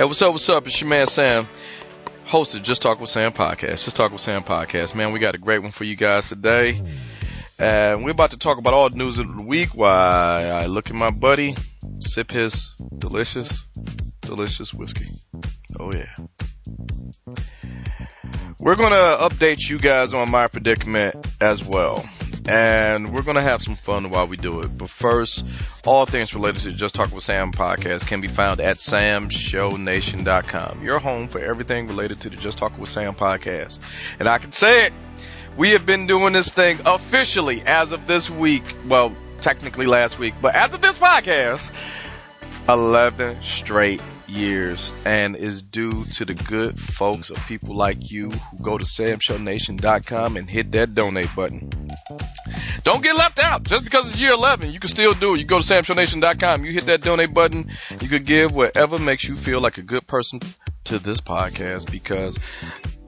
Hey, what's up? What's up? It's your man Sam, host of Just Talk with Sam podcast. Just Talk with Sam podcast. Man, we got a great one for you guys today. And we're about to talk about all the news of the week while I look at my buddy sip his delicious, delicious whiskey. Oh yeah. We're to update you guys on my predicament as well. And we're going to have some fun while we do it. But first, all things related to Just Talk with Sam podcast can be found at samshownation.com. Your home for everything related to the Just Talk with Sam podcast. And I can say it. We have been doing this thing officially as of this week. Well, technically last week, but as of this podcast, 11 straight years and is due to the good folks of people like you who go to samshownation.com and hit that donate button. Don't get left out. Just because it's year 11, you can still do it. You go to samshownation.com, you hit that donate button, you could give whatever makes you feel like a good person to this podcast because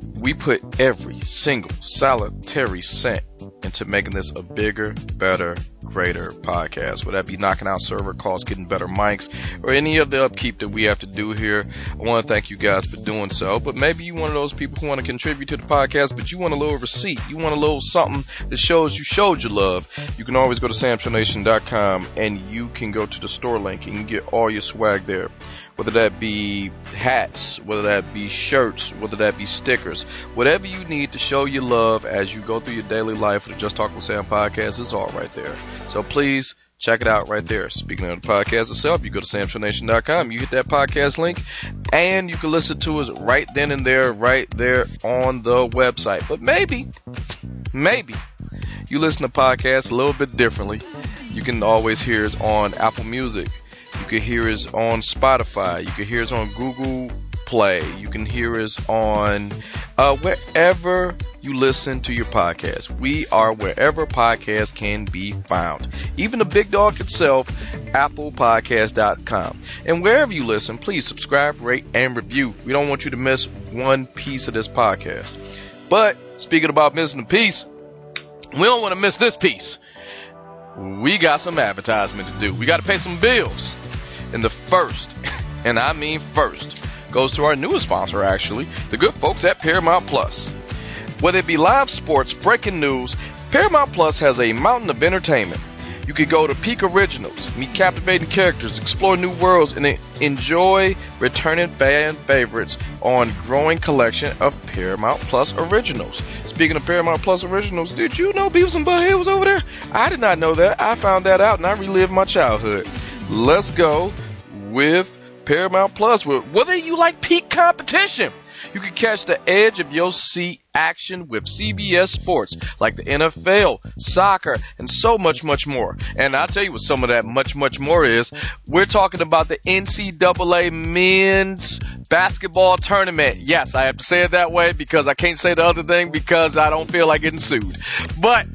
we put every single solitary cent into making this a bigger, better, greater podcast. Whether that be knocking out server costs, getting better mics, or any of the upkeep that we have to do here. I want to thank you guys for doing so. But maybe you're one of those people who want to contribute to the podcast, but you want a little receipt. You want a little something that shows you showed your love. You can always go to samshownation.com and you can go to the store link and get all your swag there whether that be hats, whether that be shirts, whether that be stickers, whatever you need to show your love as you go through your daily life with the Just Talk with Sam podcast is all right there. So please check it out right there. Speaking of the podcast itself, you go to samshownation.com, you hit that podcast link, and you can listen to us right then and there, right there on the website. But maybe, maybe you listen to podcasts a little bit differently. You can always hear us on Apple Music, you can hear us on Spotify. You can hear us on Google Play. You can hear us on uh, wherever you listen to your podcast. We are wherever podcasts can be found. Even the big dog itself, applepodcast.com. And wherever you listen, please subscribe, rate, and review. We don't want you to miss one piece of this podcast. But speaking about missing a piece, we don't want to miss this piece. We got some advertisement to do. We got to pay some bills. And the first, and I mean first, goes to our newest sponsor actually, the good folks at Paramount Plus. Whether it be live sports, breaking news, Paramount Plus has a mountain of entertainment. You can go to peak originals, meet captivating characters, explore new worlds, and enjoy returning fan favorites on growing collection of Paramount Plus originals. Speaking of Paramount Plus originals, did you know Beavis and Butthead was over there? I did not know that. I found that out and I relived my childhood. Let's go with Paramount Plus. Whether you like peak competition, you can catch the edge of your seat action with CBS Sports, like the NFL, soccer, and so much, much more. And I'll tell you what some of that much, much more is. We're talking about the NCAA men's basketball tournament. Yes, I have to say it that way because I can't say the other thing because I don't feel like getting sued. But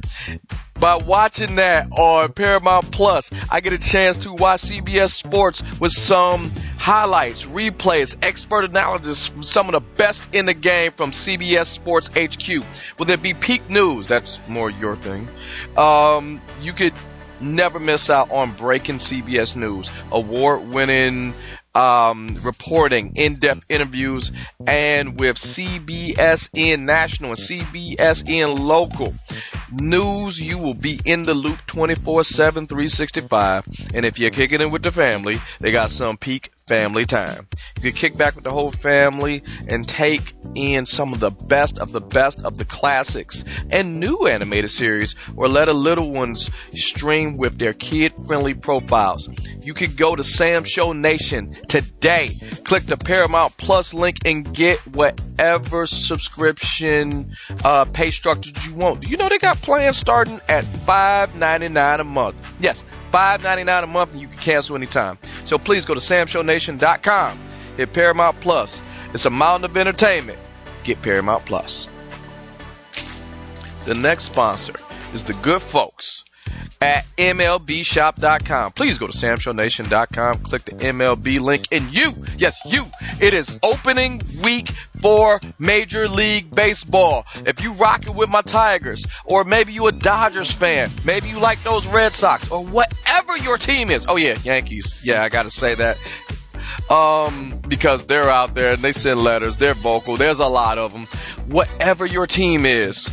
by watching that on Paramount Plus, I get a chance to watch CBS Sports with some highlights, replays, expert analysis from some of the best in the game from CBS Sports HQ. Will there be peak news? That's more your thing. Um, you could never miss out on breaking CBS news, award winning um, reporting, in-depth interviews, and with CBSN National and CBSN Local news, you will be in the loop 24-7, 365. And if you're kicking it with the family, they got some peak family time. You can kick back with the whole family and take in some of the best of the best of the classics and new animated series or let a little ones stream with their kid friendly profiles. You can go to Sam Show Nation today. Click the Paramount Plus link and get whatever subscription uh, pay structure you want. Do you know they got plans starting at $5.99 a month? Yes, $5.99 a month and you can cancel anytime. So please go to samshownation.com. Hit Paramount Plus. It's a mountain of entertainment. Get Paramount Plus. The next sponsor is the good folks at MLBshop.com. Please go to SamShowNation.com, click the MLB link, and you, yes, you, it is opening week for Major League Baseball. If you rocking with my Tigers, or maybe you a Dodgers fan, maybe you like those Red Sox, or whatever your team is. Oh yeah, Yankees. Yeah, I gotta say that. Um, because they're out there and they send letters, they're vocal, there's a lot of them. Whatever your team is,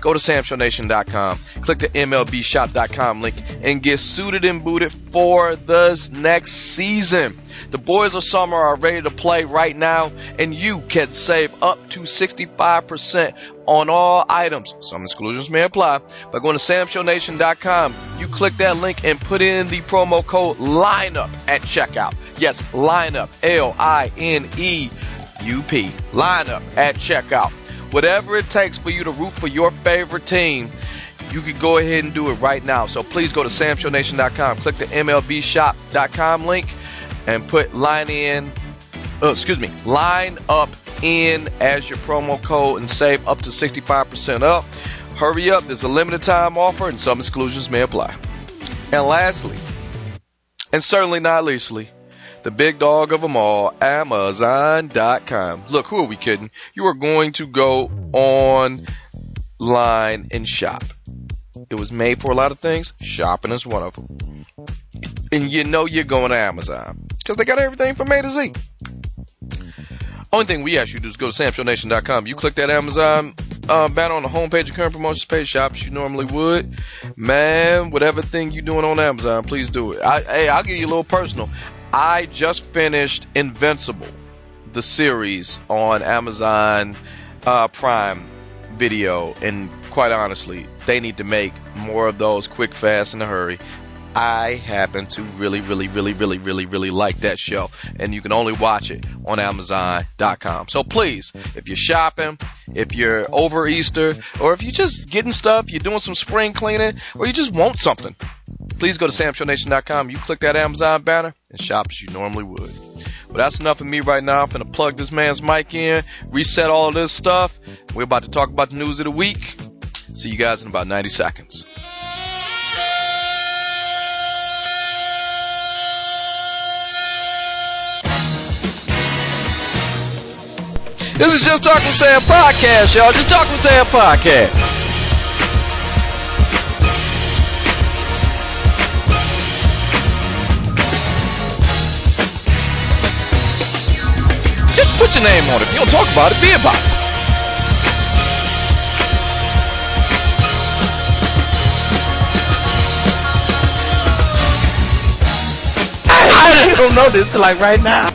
go to samshownation.com, click the MLBshop.com link, and get suited and booted for this next season. The boys of summer are ready to play right now, and you can save up to 65% on all items. Some exclusions may apply. By going to samshownation.com, you click that link and put in the promo code LINEUP at checkout. Yes, LINEUP, L-I-N-E-U-P, LINEUP at checkout. Whatever it takes for you to root for your favorite team, you can go ahead and do it right now. So please go to samshownation.com, click the MLBshop.com link, and put line in, oh, excuse me, line up in as your promo code and save up to 65% up. Hurry up, there's a limited time offer and some exclusions may apply. And lastly, and certainly not leastly, the big dog of them all, Amazon.com. Look, who are we kidding? You are going to go online and shop. It was made for a lot of things. Shopping is one of them. And you know you're going to Amazon because they got everything from A to Z. Only thing we ask you to do is go to samshownation.com. You click that Amazon uh, banner on the homepage of current promotions page, shops you normally would. Man, whatever thing you're doing on Amazon, please do it. I, hey, I'll give you a little personal. I just finished Invincible, the series on Amazon uh, Prime Video, and quite honestly, they need to make more of those quick, fast, in a hurry. I happen to really, really, really, really, really, really like that show. And you can only watch it on Amazon.com. So please, if you're shopping, if you're over Easter, or if you're just getting stuff, you're doing some spring cleaning, or you just want something, please go to SamShowNation.com. You click that Amazon banner and shop as you normally would. But that's enough of me right now. I'm to plug this man's mic in, reset all this stuff. We're about to talk about the news of the week. See you guys in about 90 seconds. This is Just Talk with Sam podcast, y'all. Just Talk with Sam podcast. Put your name on it. If you don't talk about it, be about it. I don't know this till like right now.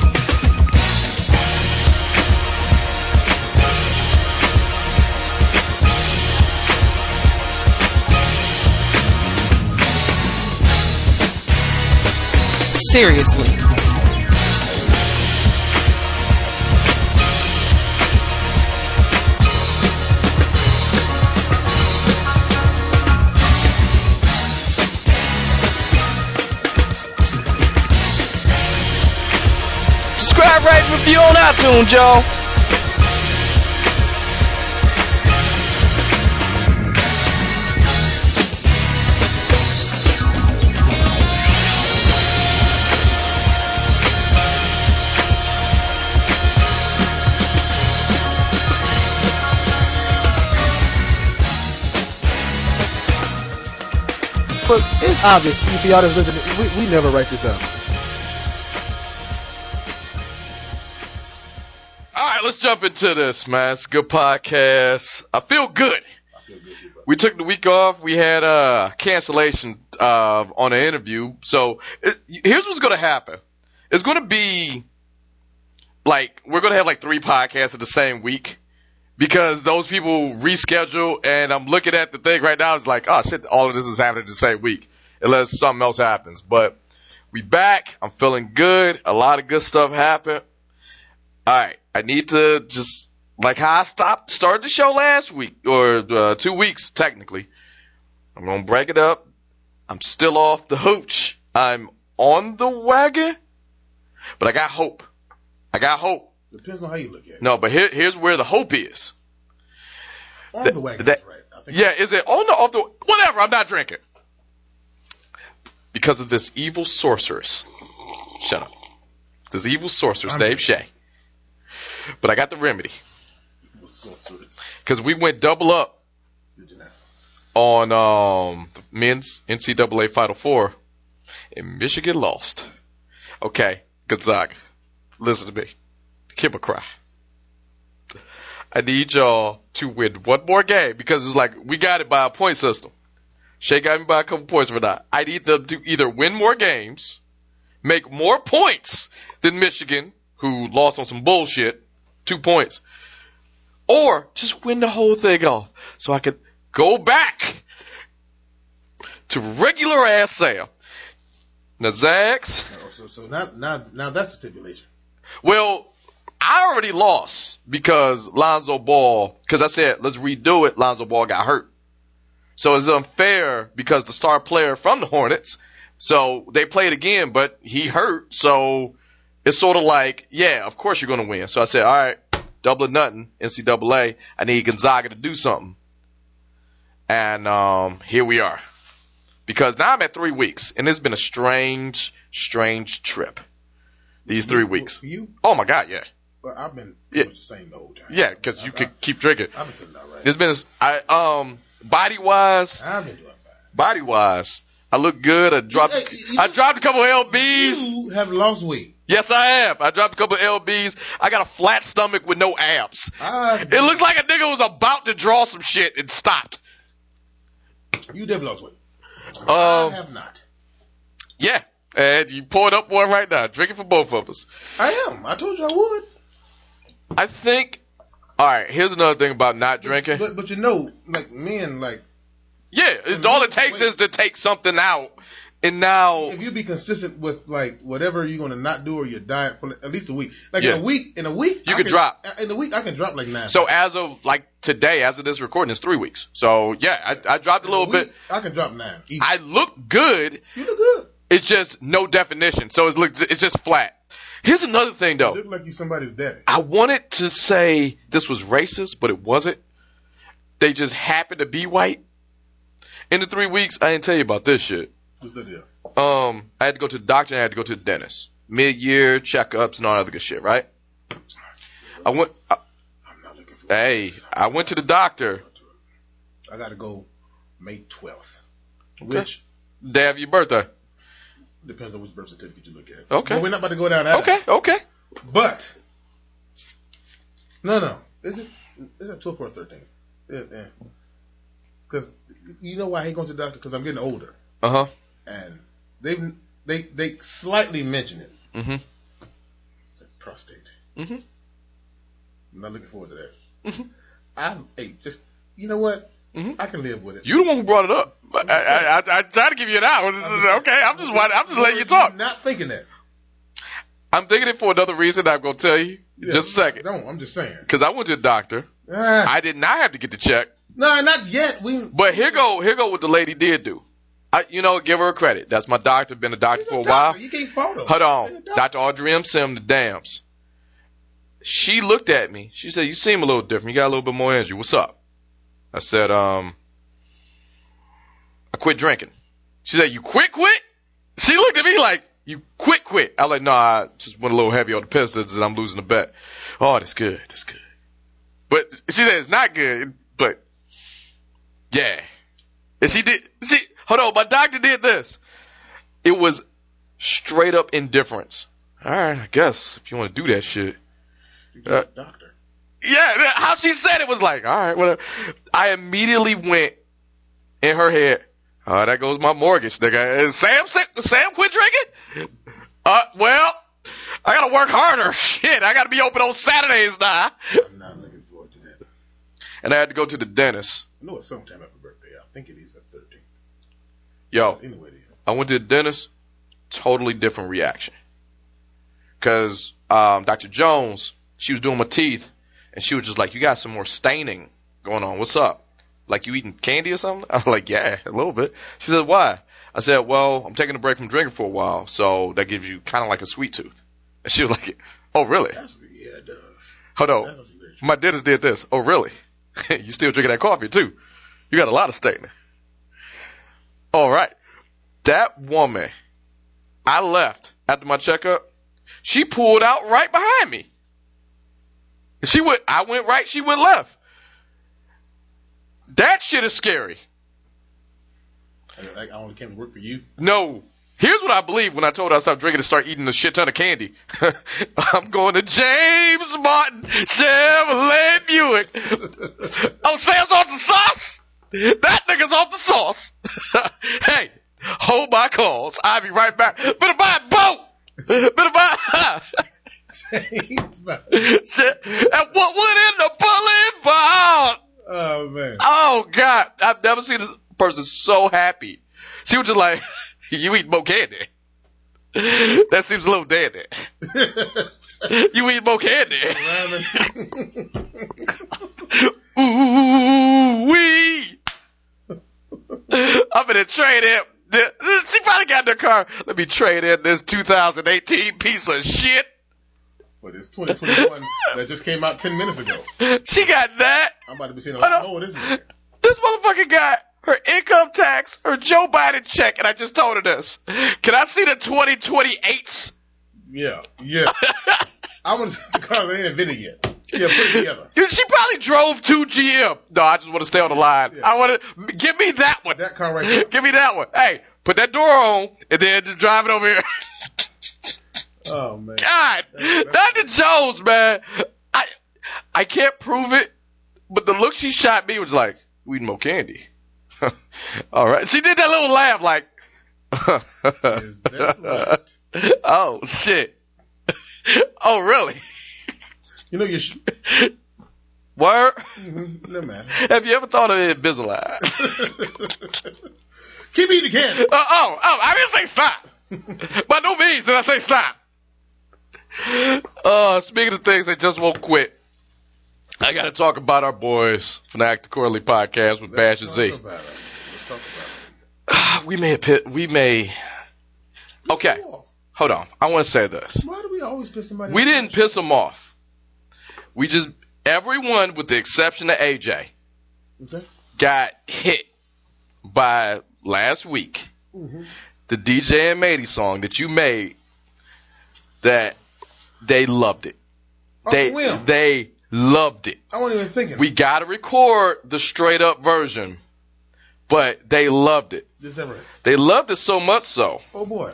Seriously. Subscribe, rate, review on iTunes, y'all. But it's obvious if y'all that's listening, we, we never write this out. Jump into this, man. It's a good podcast. I feel good. We took the week off. We had a cancellation uh, on an interview. So it, here's what's going to happen. It's going to be like we're going to have like three podcasts in the same week because those people reschedule. And I'm looking at the thing right now. It's like, oh shit, all of this is happening the same week unless something else happens. But we back. I'm feeling good. A lot of good stuff happened. All right, I need to just like how I stopped started the show last week or uh, two weeks technically. I'm gonna break it up. I'm still off the hooch. I'm on the wagon, but I got hope. I got hope. Depends on how you look at it. No, but here, here's where the hope is. On That- the wagon, that- right. I think Yeah, is it on the off the whatever? I'm not drinking because of this evil sorceress. Shut up. This evil sorceress, I'm Dave drinking. Shea. But I got the remedy so- so it's- because we went double up did you know? on um the men's NCAA Final Four, and Michigan lost. Okay, Gonzaga. listen to me. My cry. I need y'all to win one more game because it's like we got it by a point system. Shay got me by a couple points for that. I need them to either win more games, make more points than Michigan, who lost on some bullshit, two points, or just win the whole thing off so I could go back to regular ass Sam. Now, Zags, Oh, So, so now, now, now that's the stipulation. well, I already lost because Lonzo Ball, because I said, let's redo it. Lonzo Ball got hurt. So it's unfair because the star player from the Hornets, so they played again, but he hurt. So it's sort of like, yeah, of course you're going to win. So I said, all right, double or nothing, NCAA. I need Gonzaga to do something. And, um, here we are. Because now I'm at three weeks and it's been a strange, strange trip. These three weeks. You, Oh my God, yeah. well, I've been Yeah. much the same the whole time. Yeah, because you I- could keep drinking. I, I've been feeling all right. It's been, I, um, body wise, I've been doing fine. body wise, I look good. I dropped, Hey, you- I dropped a couple of LBs. You have lost weight. Yes, I have. I dropped a couple of LBs. I got a flat stomach with no abs. I, It looks like a nigga was about to draw some shit and stopped. you definitely lost weight. I Um, have not. yeah. And you poured up one right now. Drinking for both of us. I am. I told you I would. I think, alright, here's another thing about not drinking. But but you know, like men, like Yeah, it's, all it takes is to take something out. And now, if you be consistent with like whatever you're gonna not do or your diet for at least a week. Like Yeah. in a week, in a week, You I could can- drop. In a week, I can drop like nine. so as of like today, as of this recording, it's three weeks. So yeah, I, I dropped a In little week, bit. I can drop nine. Easy. I look good. you look good. It's just no definition. So it looks, it's just flat. Here's another thing though. You look like you somebody's daddy. I wanted to say this was racist, but it wasn't. They just happened to be white. In the three weeks, I didn't tell you about this shit. What's the deal? Um, I had to go to the doctor and I had to go to the dentist. Mid-year checkups and all that other good shit, right? I went, I, I'm not looking for. hey, I went to the doctor. I got to go May 12th. Okay. Which Day of your birthday. depends on which birth certificate you look at. Okay. But we're not about to go down that. Okay, okay. But no, no. Is it? Is it 12 or 13? Yeah, yeah. Because you know why I hate going to the doctor? Because I'm getting older, Uh huh. And they they they slightly mention it. Mhm. Prostate. Mhm. I'm not looking forward to that. Mhm. I'm hey, just you know what? Mhm. I can live with it. You the one who brought it up. I, I, I, I tried to give you an is- Okay, I'm just, I'm just letting you talk. I'm not thinking that. I'm thinking it for another reason. I'm gonna tell you Yeah, just a second. Don't. I'm just saying. Cause I went to the doctor. Ah, I did not have to get the check. no, not yet. We. But here go, here go what the lady did do. I, you know, give her a credit. That's my doctor. Been a doctor He's for a doctor. while. You can't fault him. Hold on. Dr. Audrey M. Sim, the dams. She looked at me. She said, "You seem a little different. You got a little bit more energy. What's up?" I said, "Um, I quit drinking." She said, "You quit, quit?" She looked at me like, "You quit, quit?" I like, "No, I just went a little heavy on the Pistons and I'm losing the bet." Oh, that's good. That's good. But she said it's not good. But yeah, and she did. She hold on. My doctor did this. It was straight up indifference. All right, I guess if you want to do that shit. A doctor. Yeah, how she said it was like, all right, whatever. I immediately went in her head. Oh, that goes my mortgage, nigga. Is Sam Sam quit drinking? Uh, well, I gotta work harder. Shit, I gotta be open on Saturdays now. I'm not looking forward to that. And I had to go to the dentist. I know it's sometime after birthday. I think it is at 13. Yo, Anyway. I went to the dentist. Totally different reaction. Cause um, Dr. Jones, she was doing my teeth, and she was just like, "You got some more staining going on. What's up? Like you eating candy or something?" I was like, "Yeah, a little bit." She said, "Why?" I said, "Well, I'm taking a break from drinking for a while, so that gives you kind of like a sweet tooth." And she was like, "Oh, really?" That's, yeah, it does. Hold on. That's very true. My dentist did this. Oh, really? you still drinking that coffee too? You got a lot of staining. All right. That woman, I left after my checkup. She pulled out right behind me. She went, I went right, she went left. That shit is scary. I, I only came to work for you. No. Here's what I believe when I told her I stopped drinking and start eating a shit ton of candy. I'm going to James Martin Chevrolet Buick. oh, Sam's off the sauce. That nigga's off the sauce. hey, hold my calls. I'll be right back. Better buy a boat. Better buy. James Bond. Shit. and what went in the bullet vault? Oh man. Oh God, I've never seen this person so happy. She was just like, "You eat more candy." That seems a little dead. You eat more candy. Ooh wee. I'm gonna trade in. She probably got in her car. Let me trade in this 2018 piece of shit. but it's 2021 that just came out 10 minutes ago. She got that. I'm about to be seeing a I lot know. more this. nigga. This motherfucker got her income tax, her Joe Biden check, and I just told her this. Can I see the 2028s? Yeah, yeah. I want to see the car they ain't invented yet. Yeah, put it together. She probably drove to GM. No, I just want to stay on the line. Yeah. I want to give me that one. That car right there. Give me that one. Hey, put that door on and then just drive it over here. Oh man. God, Dr. Jones, man. I I can't prove it, but the look she shot me was like, we need more candy. All right. She did that little laugh like, right? oh shit. oh really? You know you. Sh- Word? Mhm, no matter. Have you ever thought of it Invisalign? Keep eating the candy. Uh, oh, oh, I didn't say stop. By no means did I say stop. Uh, speaking of things that just won't quit, I got to talk about our boys from the Act Accordingly podcast with Bash and Let's Z. talk about it. Let's talk about We may, pit, we may. Okay, hold on. I want to say this. Why do we always piss somebody? We didn't piss them off. We just everyone, with the exception of AJ, Okay. got hit by last week Mhm. the DJ and Matey song that you made that they loved it. Oh, They Will. they loved it. I wasn't even thinking. We gotta record the straight up version, but they loved it. Never. They loved it so much so. Oh boy.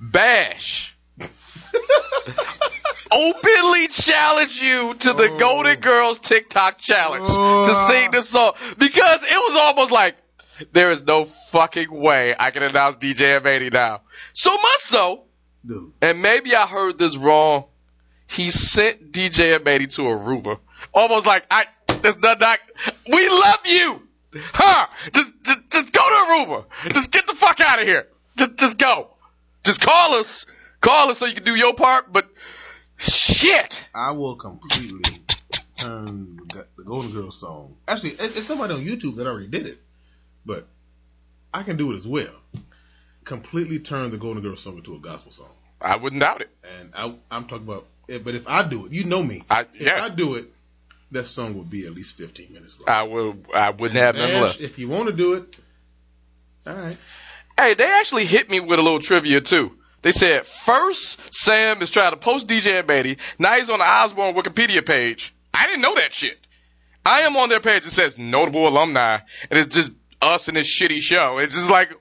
Bash openly challenge you to the Oh. Golden Girls TikTok challenge to Oh. sing this song because it was almost like there is no fucking way I can announce DJ M80 now. So much so, Dude. and maybe I heard this wrong. He sent DJ M80 to Aruba, almost like I. There's nothing. I, we love you, huh? Just, just, just go to Aruba. Just get the fuck out of here. Just, just go. Just call us. Call us so you can do your part. But shit. I will completely turn the Golden Girls song. Actually, it's somebody on YouTube that already did it, but I can do it as well. Completely turn the Golden Girls song into a gospel song, I wouldn't doubt it. and I, I'm talking about. it, But if I do it, you know me. I If. I do it, that song will be at least 15 minutes long. I would. I wouldn't have nothing Bash, left. If you want to do it, all right. Hey, they actually hit me with a little trivia too. They said first Sam is trying to post DJ and Beatty. Now he's on the Osborn Wikipedia page. I didn't know that shit. I am on their page. It says notable alumni, and it's just us and this shitty show. It's just like,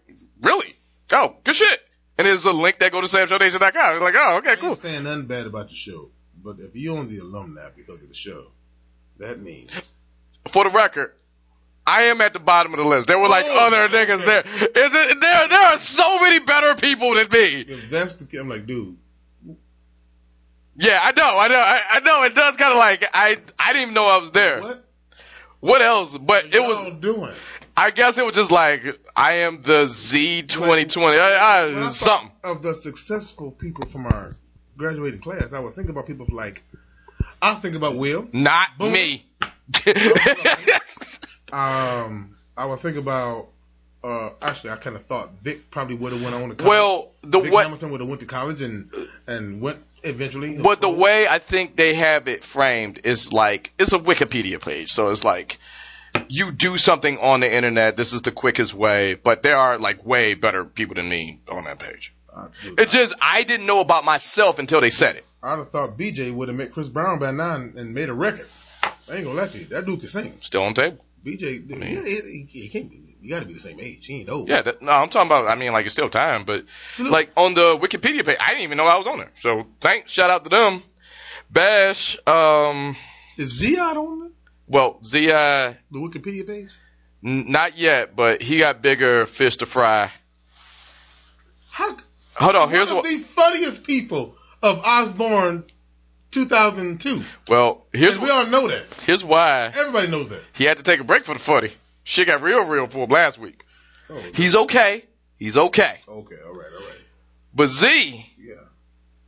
really? Oh, good shit. And there's a link that go to samshownation.com. It's like, oh, okay, I cool. ain't saying nothing bad about the show, but if you own the alumni because of the show, that means For the record, I am at the bottom of the list. There were like Oh, other niggas okay. there. Is it, there, there are so many better people than me. if that's the I'm like, dude, Yeah, I know, I know, I, I know. It does kind of like I, I didn't even know I was there. what? What else? But it y'all was. doing? I guess it was just like I am the Z 2020. Uh, uh, when I, I I, something. of the successful people from our graduating class, I would think about people like I think about Will. Not Boom. me. Oh, Um, I would think about. Uh, actually, I kind of thought Vic probably would have went on to college. well, the Vic way, Hamilton would have went to college and and went eventually. but the way I think they have it framed is like it's a Wikipedia page, so it's like you do something on the internet. This is the quickest way, but there are like way better people than me on that page. It just I didn't know about myself until they said it. I'd have thought BJ would have met Chris Brown by now and, and made a record. I ain't gonna let you. That dude can sing. Still on table. BJ, dude, Man. yeah, he, he, he can't be. You got to be the same age. He ain't old. Yeah, that, no, I'm talking about. I mean, like it's still time, but like on the Wikipedia page, I didn't even know I was on there. So thanks, shout out to them. Bash, um, Is Zion on the, well, Zia, the Wikipedia page? n- not yet, but he got bigger fish to fry. How? Hold on, here's one what. of the funniest people of Osborn 2002. Well, here's we all know that. here's why Everybody knows that. he had to take a break for the footy. Shit got real, real for him last week. Oh, He's okay. He's okay. okay. All right. All right. But Z, Yeah.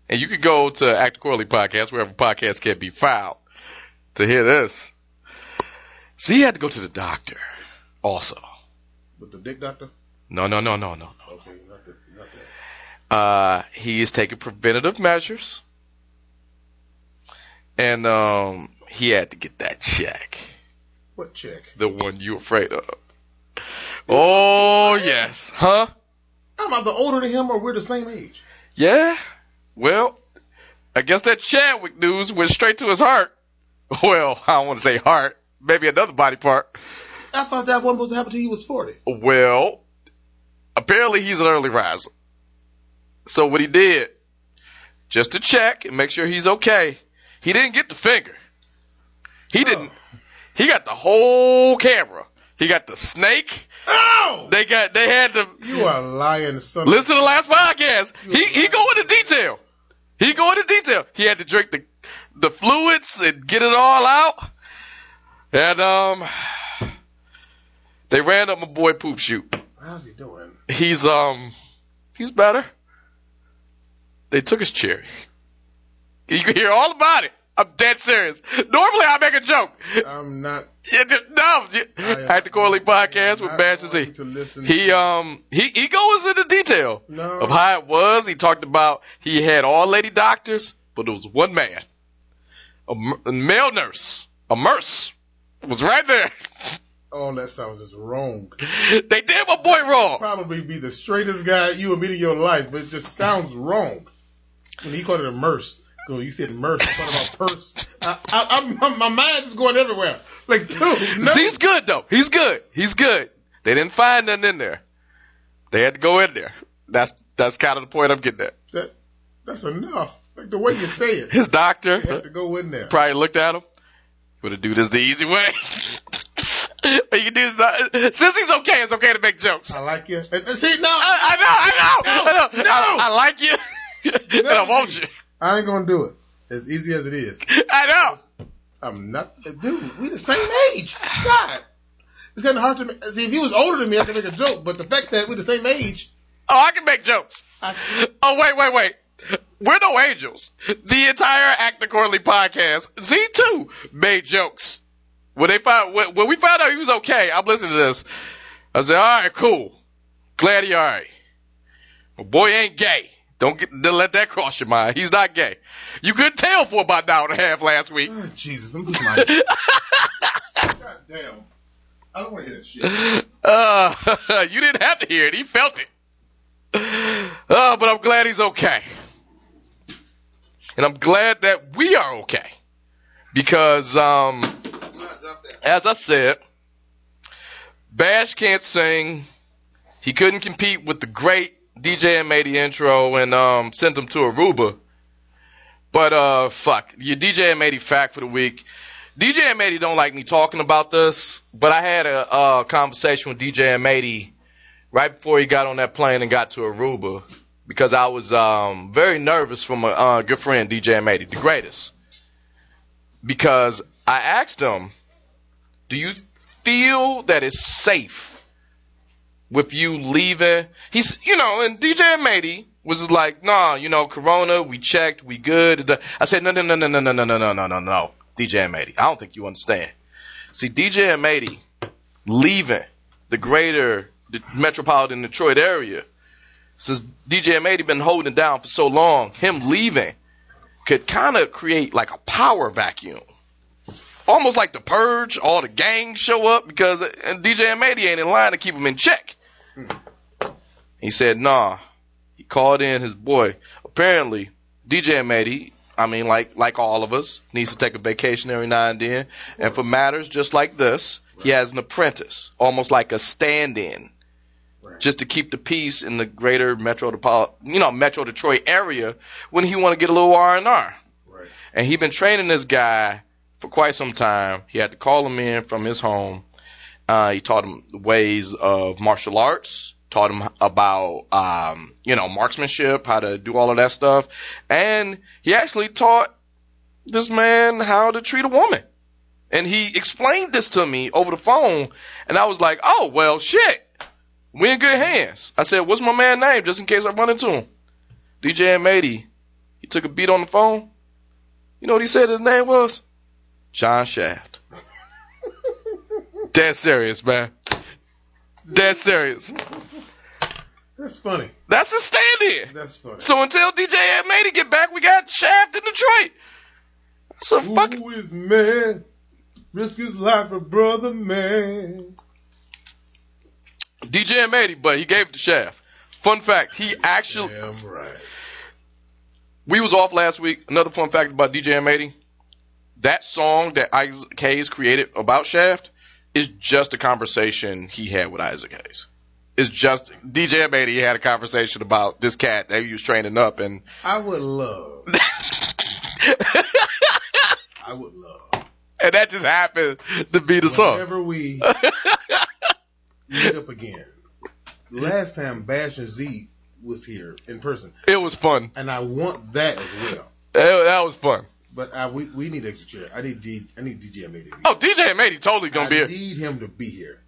and you could go to Act Accordingly podcast, wherever podcasts can be filed, to hear this. Z had to go to the doctor also. With the dick doctor? No, no, no, no, no. Okay. Not the, not that. Uh, he is taking preventative measures. And, um, he had to get that check. What check? The one you afraid of. Oh, yes. Huh? I'm either older than him or we're the same age. Yeah. Well, I guess that Chadwick news went straight to his heart. Well, I don't want to say heart. Maybe another body part. I thought that one wasn't supposed to happen till he was 40. Well, apparently he's an early riser. So what he did, just to check and make sure he's okay, he didn't get the finger. He didn't. He got the whole camera. He got the snake. Oh! They got. They had the. You are lying, son. Listen to the last podcast. He he go into detail. He go into detail. He had to drink the the fluids and get it all out. And um, they ran up my boy poop shoot. How's he doing? He's um, he's better. They took his cherry. You can hear all about it. I'm dead serious. Normally I make a joke. I'm not. Yeah, No, at the Corley podcast with Bash Z. He um he he goes into detail No. of how it was. He talked about he had all lady doctors, but there was one man, a male nurse, a nurse was right there. All that sounds just wrong. They did my boy wrong. Probably be the straightest guy you will meet in your life, but it just sounds wrong. When he called it a merce, go, you said merce, I thought about purse. I, I, I'm, my, my mind is going everywhere. Like, dude, no. He's good though. He's good. He's good. They didn't find nothing in there. They had to go in there. That's that's kind of the point I'm getting at. that, that's enough. Like the way you say it, His doctor have to go in there. probably looked at him. Gonna do this the easy way. you can do this. Since he's okay, it's okay to make jokes. I like you. See, no, I, I know, I know, I know. No. I, I like you, and I want you. I ain't gonna do it. As easy as it is. I know. I'm not, dude. We the same age. God, it's of hard to make. See, if he was older than me, I could make a joke. But the fact that we're the same age, Oh, I can make jokes. I, Oh, wait, wait, wait. We're no angels. The entire Act Accordingly podcast, Z2 made jokes. When they found, when, when we found out he was okay, I'm listening to this. I said, all right, cool. Glad he all right. My boy ain't gay. Don't get, don't let that cross your mind. He's not gay. You couldn't tell for about an hour and a half last week. oh, Jesus, I'm just my. God damn. I don't want to hear that shit. Uh, you didn't have to hear it. He felt it. Uh, but I'm glad he's okay. And I'm glad that we are okay. Because, um, as I said, Bash can't sing. He couldn't compete with the great DJ made the intro and um, sent him to Aruba. But uh, fuck, your DJ M80 fact for the week. DJ M80 don't like me talking about this, but I had a uh, conversation with DJ M80 right before he got on that plane and got to Aruba because I was um, very nervous for my uh, good friend DJ M80, the greatest. Because I asked him, "Do you feel that it's safe with you leaving?" He's, you know, and DJ M80 was like, "Nah, you know, Corona, we checked, we good." I said, "No, no, no, no, no, no, no, no, no, no, no, no." DJ M80. I don't think you understand. See, DJ M80 leaving the greater the metropolitan Detroit area, since DJ M80 been holding down for so long, him leaving could kind of create like a power vacuum. Almost like the purge, all the gangs show up because and DJ M80 ain't in line to keep them in check. He said, nah. He called in his boy. Apparently, DJ M80, I mean, like like all of us, needs to take a vacation every now and then. And for matters just like this, he has an apprentice, almost like a stand-in, Right. just to keep the peace in the greater Metro, you know, Metro Detroit area when he want to get a little R and R. And he been training this guy for quite some time. He had to call him in from his home. Uh, he taught him ways of martial arts, taught him about, um, you know, marksmanship, how to do all of that stuff. And he actually taught this man how to treat a woman. And he explained this to me over the phone. And I was like, oh, well, shit. We in good hands. I said, what's my man name just in case I run into him? DJ M80. He took a beat on the phone. You know what he said his name was? John Shaft. Dead serious, man. Dead serious. That's funny. That's a stand-in. That's funny. So until DJ M80 get back, we got Shaft in Detroit. That's a fucking. Who is man? Risk his life for brother man. DJ M80, but he gave it to Shaft. Fun fact, he actually, Damn right. we was off last week. Another fun fact about DJ M80. That song that Isaac Hayes created about Shaft is just a conversation he had with Isaac Hayes. It's just, DJ M80 had a conversation about this cat that he was training up and I would love. I would love. and that just happened to be the song. Whenever we meet up again. Last time Bash and Z was here in person, It was fun. and I want that as well. That, that was fun. But I, we we need extra chair. I need D, I need DJ be. Oh, DJ M80 totally gonna I be here. need him to be here.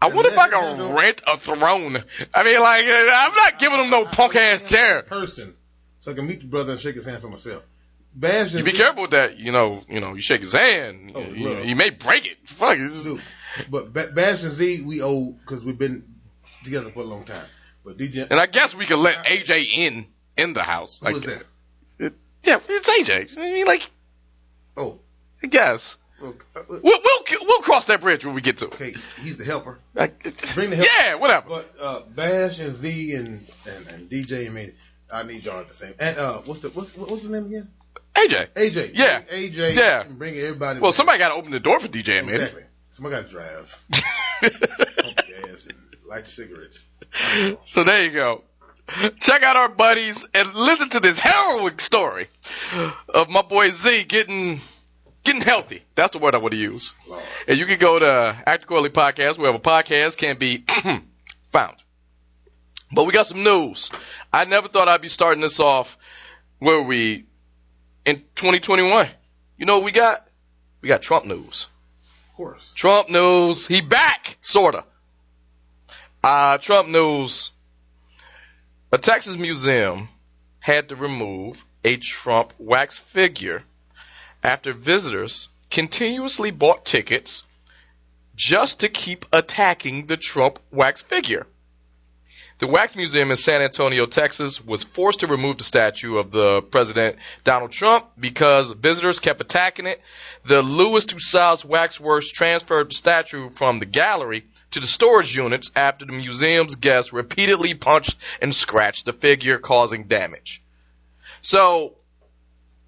I wonder if I can rent a throne. I mean, like, uh, I'm not giving him no punk ass chair. person, so I can meet the brother and shake his hand for myself. Bash and You be careful with that. You know, you know, you shake his hand. Oh, you, you may break it. Fuck. Dude, But Ba- Bash and Z, we owe because we've been together for a long time. But DJ, and I guess we can let AJ in in the house. who Like, was that? Yeah, it's AJ. I mean, like, Oh, I guess uh, we'll we'll we'll cross that bridge when we get to it. okay, he's the helper. Like, Bring the help. yeah, whatever. But uh, Bash and Z and, and, and DJ, I mean, I need y'all at the same. And uh, what's the what's what's his name again? AJ. AJ. Yeah. Bring AJ. Yeah. And bring everybody. Well, somebody got to open the door for DJ, man. Exactly. Somebody got to drive. Pump gas and light your cigarettes. So there you go. Check out our buddies and listen to this harrowing story of my boy Z getting getting healthy. That's the word I want to use. Lord. And you can go to Act Accordingly Podcast, wherever podcasts can be found. But we got some news. I never thought I'd be starting this off where we in 2021. You know what we got? We got Trump news. Of course. Trump news. He back, sorta. Uh, Trump news. A Texas museum had to remove a Trump wax figure after visitors continuously bought tickets just to keep attacking the Trump wax figure. The Wax Museum in San Antonio, Texas was forced to remove the statue of the President Donald Trump because visitors kept attacking it. The Louis Tussauds Waxworks transferred the statue from the gallery to the storage units after the museum's guests repeatedly punched and scratched the figure, causing damage. So,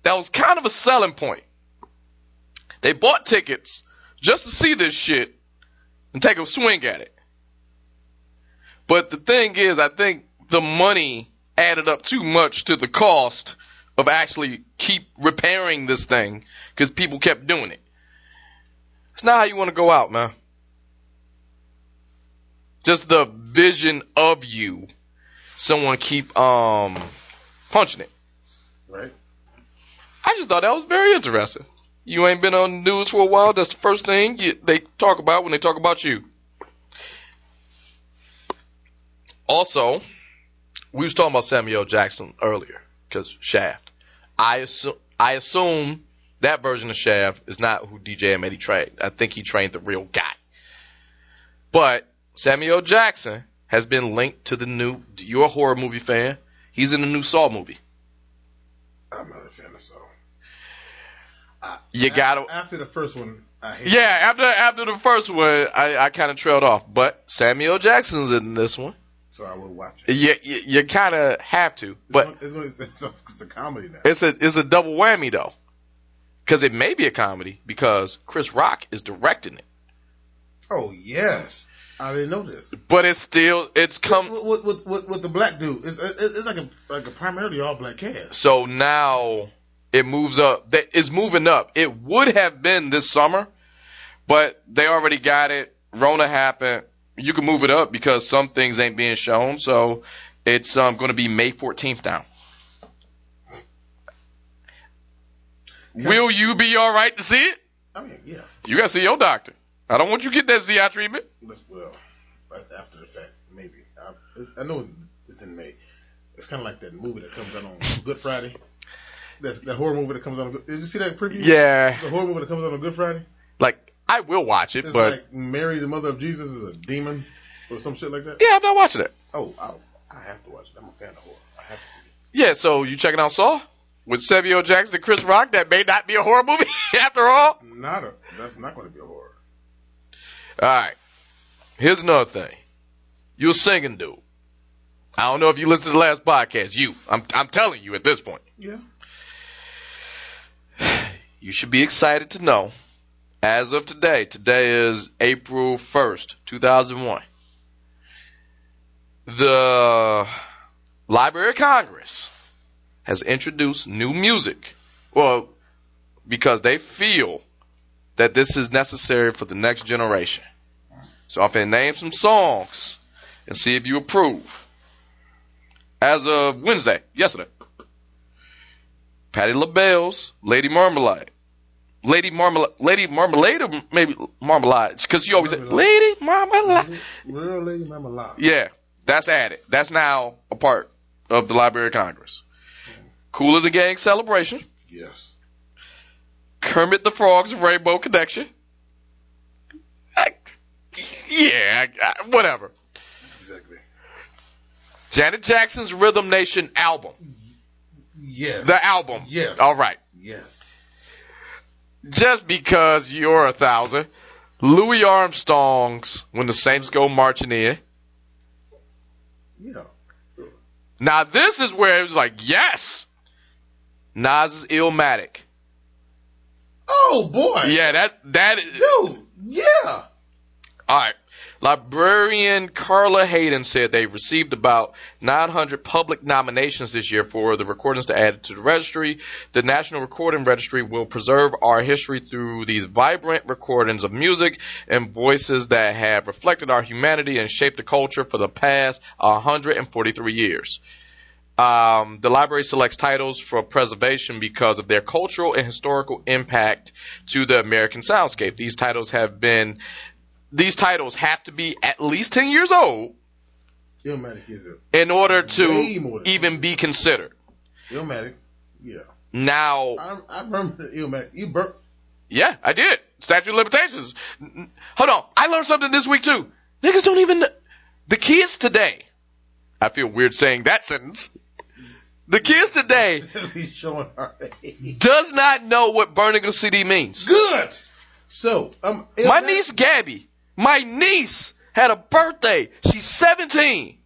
that was kind of a selling point. They bought tickets just to see this shit and take a swing at it. But the thing is, I think the money added up too much to the cost of actually keep repairing this thing because people kept doing it. It's not how you want to go out, man. Just the vision of you, someone keep um punching it. Right. I just thought that was very interesting. You ain't been on the news for a while. That's the first thing you, they talk about when they talk about you. Also, we was talking about Samuel Jackson earlier because Shaft. I assume I assume that version of Shaft is not who DJ M80 trained. I think he trained the real guy. But Samuel Jackson has been linked to the new. You're a horror movie fan. He's in the new Saw movie. I'm not a fan of Saw. You gotta. After the first one, I hate. Yeah, after after the first one, I, I kind of trailed off. But Samuel Jackson's in this one. so I will watch it. You you, you kind of have to, but it's, gonna, it's, gonna, it's a comedy now. it's a it's a double whammy though, because it may be a comedy because Chris Rock is directing it, Oh yes, I didn't know this. but it's still it's come. with, with, with, with, the black dude, it's, it's, like a like a primarily all black cast. So now it moves up. That It's moving up. It would have been this summer, but they already got it. Rona happened. You can move it up because some things ain't being shown. So it's um, going to be May 14th now. Will you be all right to see it? I mean, yeah, You got to see your doctor. I don't want you to get that ZI treatment. that's well, that's after the fact, maybe. I, I know it's in May. It's kind of like that movie that comes out on Good Friday. That, that horror movie that comes out on. Good, did you see that preview? Yeah, The horror movie that comes out on Good Friday. like I will watch it, It's but like Mary, the mother of Jesus, is a demon or some shit like that. yeah, I'm not watching it. Oh, I, I have to watch it. I'm a fan of horror. I have to see it. Yeah, so you checking out Saw with Samuel Jackson and Chris Rock? That may not be a horror movie after all. Not a. That's not going to be a horror. All right. Here's another thing. You're a singing dude. I don't know if you listened to the last podcast. You, I'm, I'm telling you at this point. Yeah. You should be excited to know, as of today, today is April 1st, 2001. The Library of Congress has introduced new music. Well, because they feel that this is necessary for the next generation. So I'm going to name some songs and see if you approve. As of Wednesday, yesterday, Patti LaBelle's Lady Marmalade. Lady Marmalade, Lady Marmalade, or maybe Marmalade, because she always said Marmalade. Lady Marmalade. Real lady Marmalade. Yeah, that's added. That's now a part of the Library of Congress. Kool & the Gang Celebration. Yes. Kermit the Frog's Rainbow Connection. I, yeah, I, whatever. Janet Jackson's Rhythm Nation album. Yes. The album. Yes. All right. yes. Just because you're a thousand. Louis Armstrong's When the Saints Go Marching In. Yeah. Now this is where it was like, yes. Nas's Illmatic. Oh boy. Yeah, that that is, Dude. Yeah. All right. Librarian Carla Hayden said they've received about 900 public nominations this year for the recordings to add to the registry. The National Recording Registry will preserve our history through these vibrant recordings of music and voices that have reflected our humanity and shaped the culture for the past 143 years. Um, the library selects titles for preservation because of their cultural and historical impact to the American soundscape. These titles have been these titles have to be at least 10 years old Illmatic is it. in order to even be considered. Illmatic. Yeah. Now, I, I remember Illmatic. You burnt. yeah, I did. Statute of limitations. Hold on. I learned something this week too. Niggas don't even, the kids today, I feel weird saying that sentence. The kids today He's showing our age. does not know what burning a CD means. Good. So, um, My niece Gabby, my niece had a birthday. She's 17.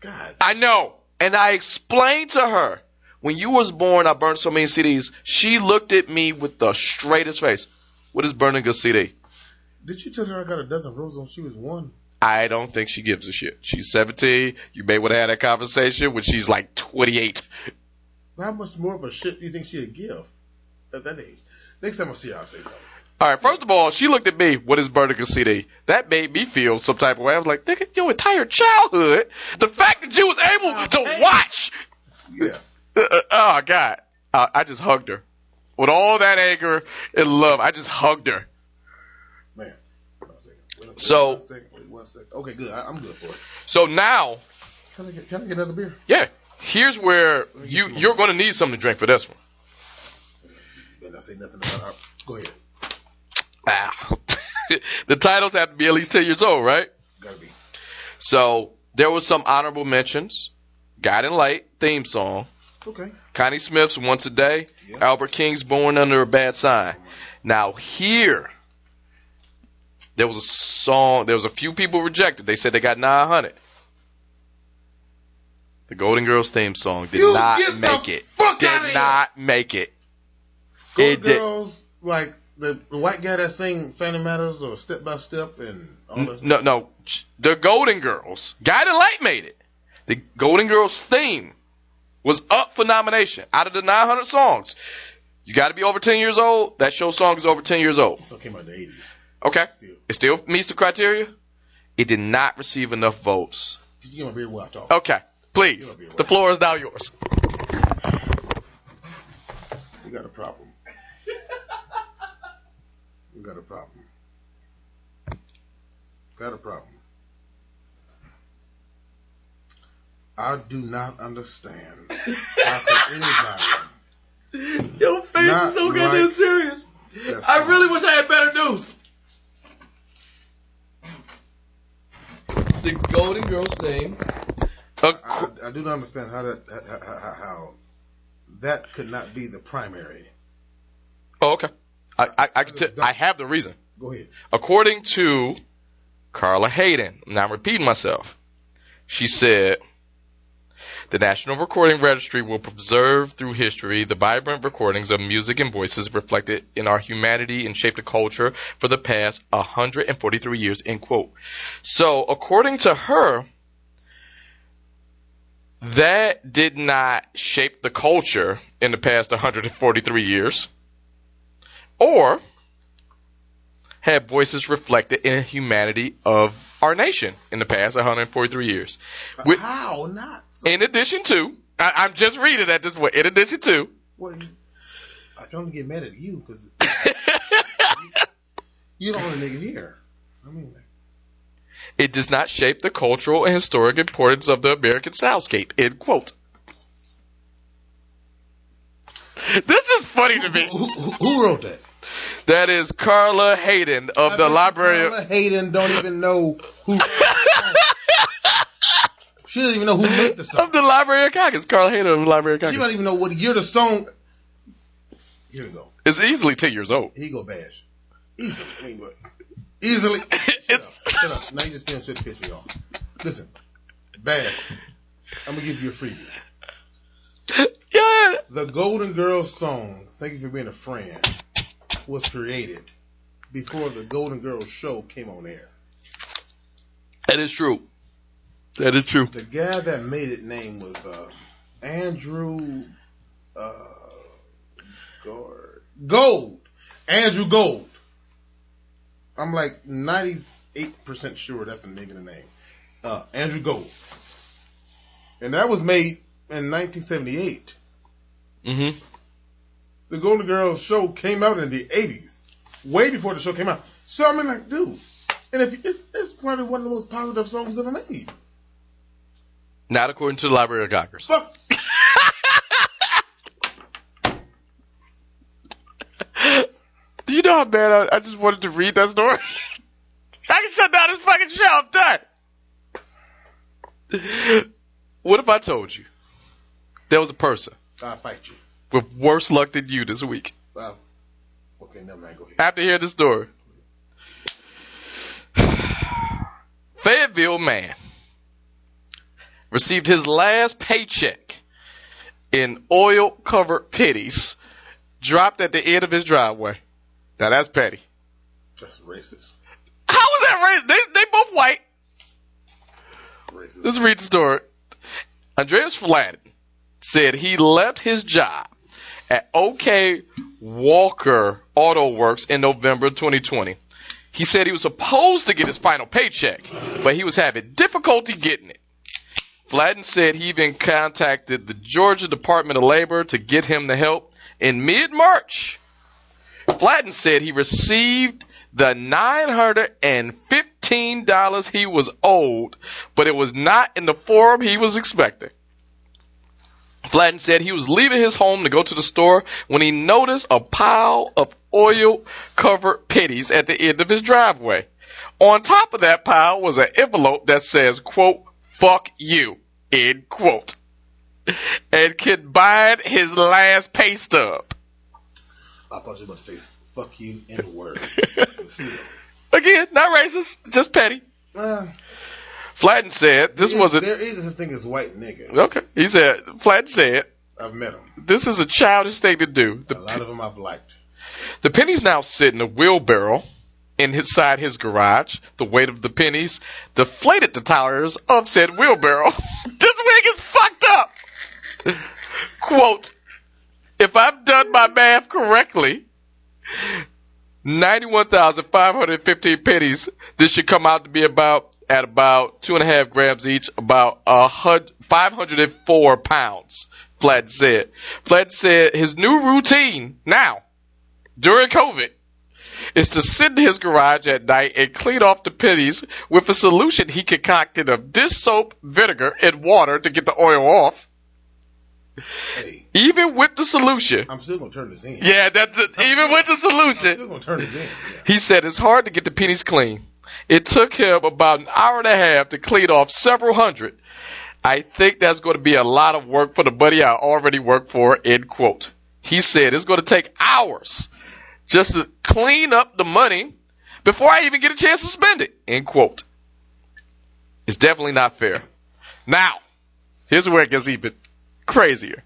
God. I know. And I explained to her, when you was born, I burned so many CDs. She looked at me with the straightest face. What is burning a CD? Did you tell her I got a dozen roses when she was one? I don't think she gives a shit. She's 17. You may want to have that conversation when she's like 28. How much more of a shit do you think she'd give at that age? Next time I see her, I'll say something. All right, first of all, she looked at me. What is burning CD? That made me feel some type of way. I was like, nigga, your entire childhood, the fact that you was able to watch Yeah. Uh, uh, oh God! I, I just hugged her with all that anger and love. I just hugged her. Man. Hold on a second. Wait, wait So- one second. Wait one second. Okay, good. I, I'm good for it. So now, Can I get, can I get another beer? yeah, here's where you you're going to need something to drink for this one. Better not say nothing about Go ahead. The titles have to be at least ten years old, right? Gotta be. So there was some honorable mentions. Guiding Light theme song. Okay. Connie Smith's Once a Day. Yeah. Albert King's Born Under a Bad Sign. Now here, there was a song. There was a few people rejected. They said they got 900. The Golden Girls theme song did You not make it. did outta here. not make it. Golden It did- Girls, like the, the white guy that sang Phantom Matters or Step by Step and all that. No, no. The Golden Girls. Guiding Light made it. The Golden Girls theme was up for nomination. Out of the 900 songs, you got to be over 10 years old. That show song is over 10 years old. So it came out in the 80s. Okay. Still. It still meets the criteria. It did not receive enough votes. Just give my beer while I talk. Okay. Please. The floor is now yours. We got a problem. We got a problem. Got a problem. I do not understand how could anybody Your face is so goddamn like- serious. I really wish I had better news. The Golden Girls theme. I, I do not understand how that how, how, how that could not be the primary. oh, okay. I, I, I, t- I have the reason. Go ahead. According to Carla Hayden, now I'm repeating myself, she said, the National Recording Registry will preserve through history the vibrant recordings of music and voices reflected in our humanity and shaped the culture for the past 143 years, end quote. So, according to her, that did not shape the culture in the past 143 years, or had voices reflected in the humanity of our nation in the past 143 years. With- how not? So, in addition to, I, I'm just reading at this point. In addition to, well, you, I only get mad at you because you don't want a nigga here. I mean, it does not shape the cultural and historic importance of the American soundscape. End quote. This is funny to who, me. who, who wrote that? That is Carla Hayden of I the Library. Carla Hayden don't even know who. she doesn't even know who made the song. Of the Library of Congress. Carla Hayden of the Library of Congress. She don't even know what year the song. Here we go. It's easily 10 years old. Here you go, Bash. Easily. I mean? Easily. It's- Shut up. Shut up. Now you just stand shit piss me off. Listen, Bash. I'm gonna give you a freebie. Yeah. The Golden Girls song, Thank You for Being a Friend, was created before the Golden Girls show came on air. That is true. That is true. The guy that made it name was uh, Andrew uh, Gold. Andrew Gold. I'm like 98% sure that's the nigga the name. Uh, Andrew Gold. And that was made in 1978. hmm The Golden Girls show came out in the 80s, way before the show came out. So I mean, like, dude, and if it's, it's probably one of the most positive songs ever made. Not according to the Library of Congress. Fuck. Do you know how bad I, I just wanted to read that story? I can shut down this fucking show. I'm done. What if I told you there was a person I'll fight you. With worse luck than you this week? Uh, okay, never mind. Go ahead. After hearing the story, Fayetteville man received his last paycheck in oil-covered pennies dropped at the end of his driveway. Now that's petty. That's racist. How is that racist? They, they both white. Racist. Let's read the story. Andreas Flaten said he left his job at OK Walker Auto Works in November 2020. He said he was supposed to get his final paycheck, but he was having difficulty getting it. Flaten said he even contacted the Georgia Department of Labor to get him the help in mid-March. Flaten said he received the $915 he was owed, but it was not in the form he was expecting. Flaten said he was leaving his home to go to the store when he noticed a pile of oil covered pennies at the end of his driveway. On top of that pile was an envelope that says, quote, fuck you, end quote, and combined his last pay stub. I thought you were about to say fuck you in a word. Again, not racist, just petty. uh, Flaten said this There wasn't There is such thing as white nigga. okay. He said Flaten said I've met them. this is a childish thing to do. The A lot of them I've liked. The pennies now sit in a wheelbarrow inside his garage. The weight of the pennies deflated the tires of said wheelbarrow. this wig is fucked up. Quote, if I've done my math correctly, 91,515 pennies, this should come out to be about, at about two and a half grams each, about a hundred, 504 pounds, Flatt said. Flatt said his new routine now, during COVID, is to sit in his garage at night and clean off the pennies with a solution he concocted of dish soap, vinegar, and water to get the oil off. Hey, Even with the solution, I'm still gonna turn this in. yeah, that's it. Even with the solution. I'm still gonna turn this in. Yeah. he said it's hard to get the pennies clean. It took him about an hour and a half to clean off several hundred. I think that's going to be a lot of work for the buddy I already work for, end quote. He said it's going to take hours just to clean up the money before I even get a chance to spend it, end quote. It's definitely not fair. Now, here's where it gets even crazier.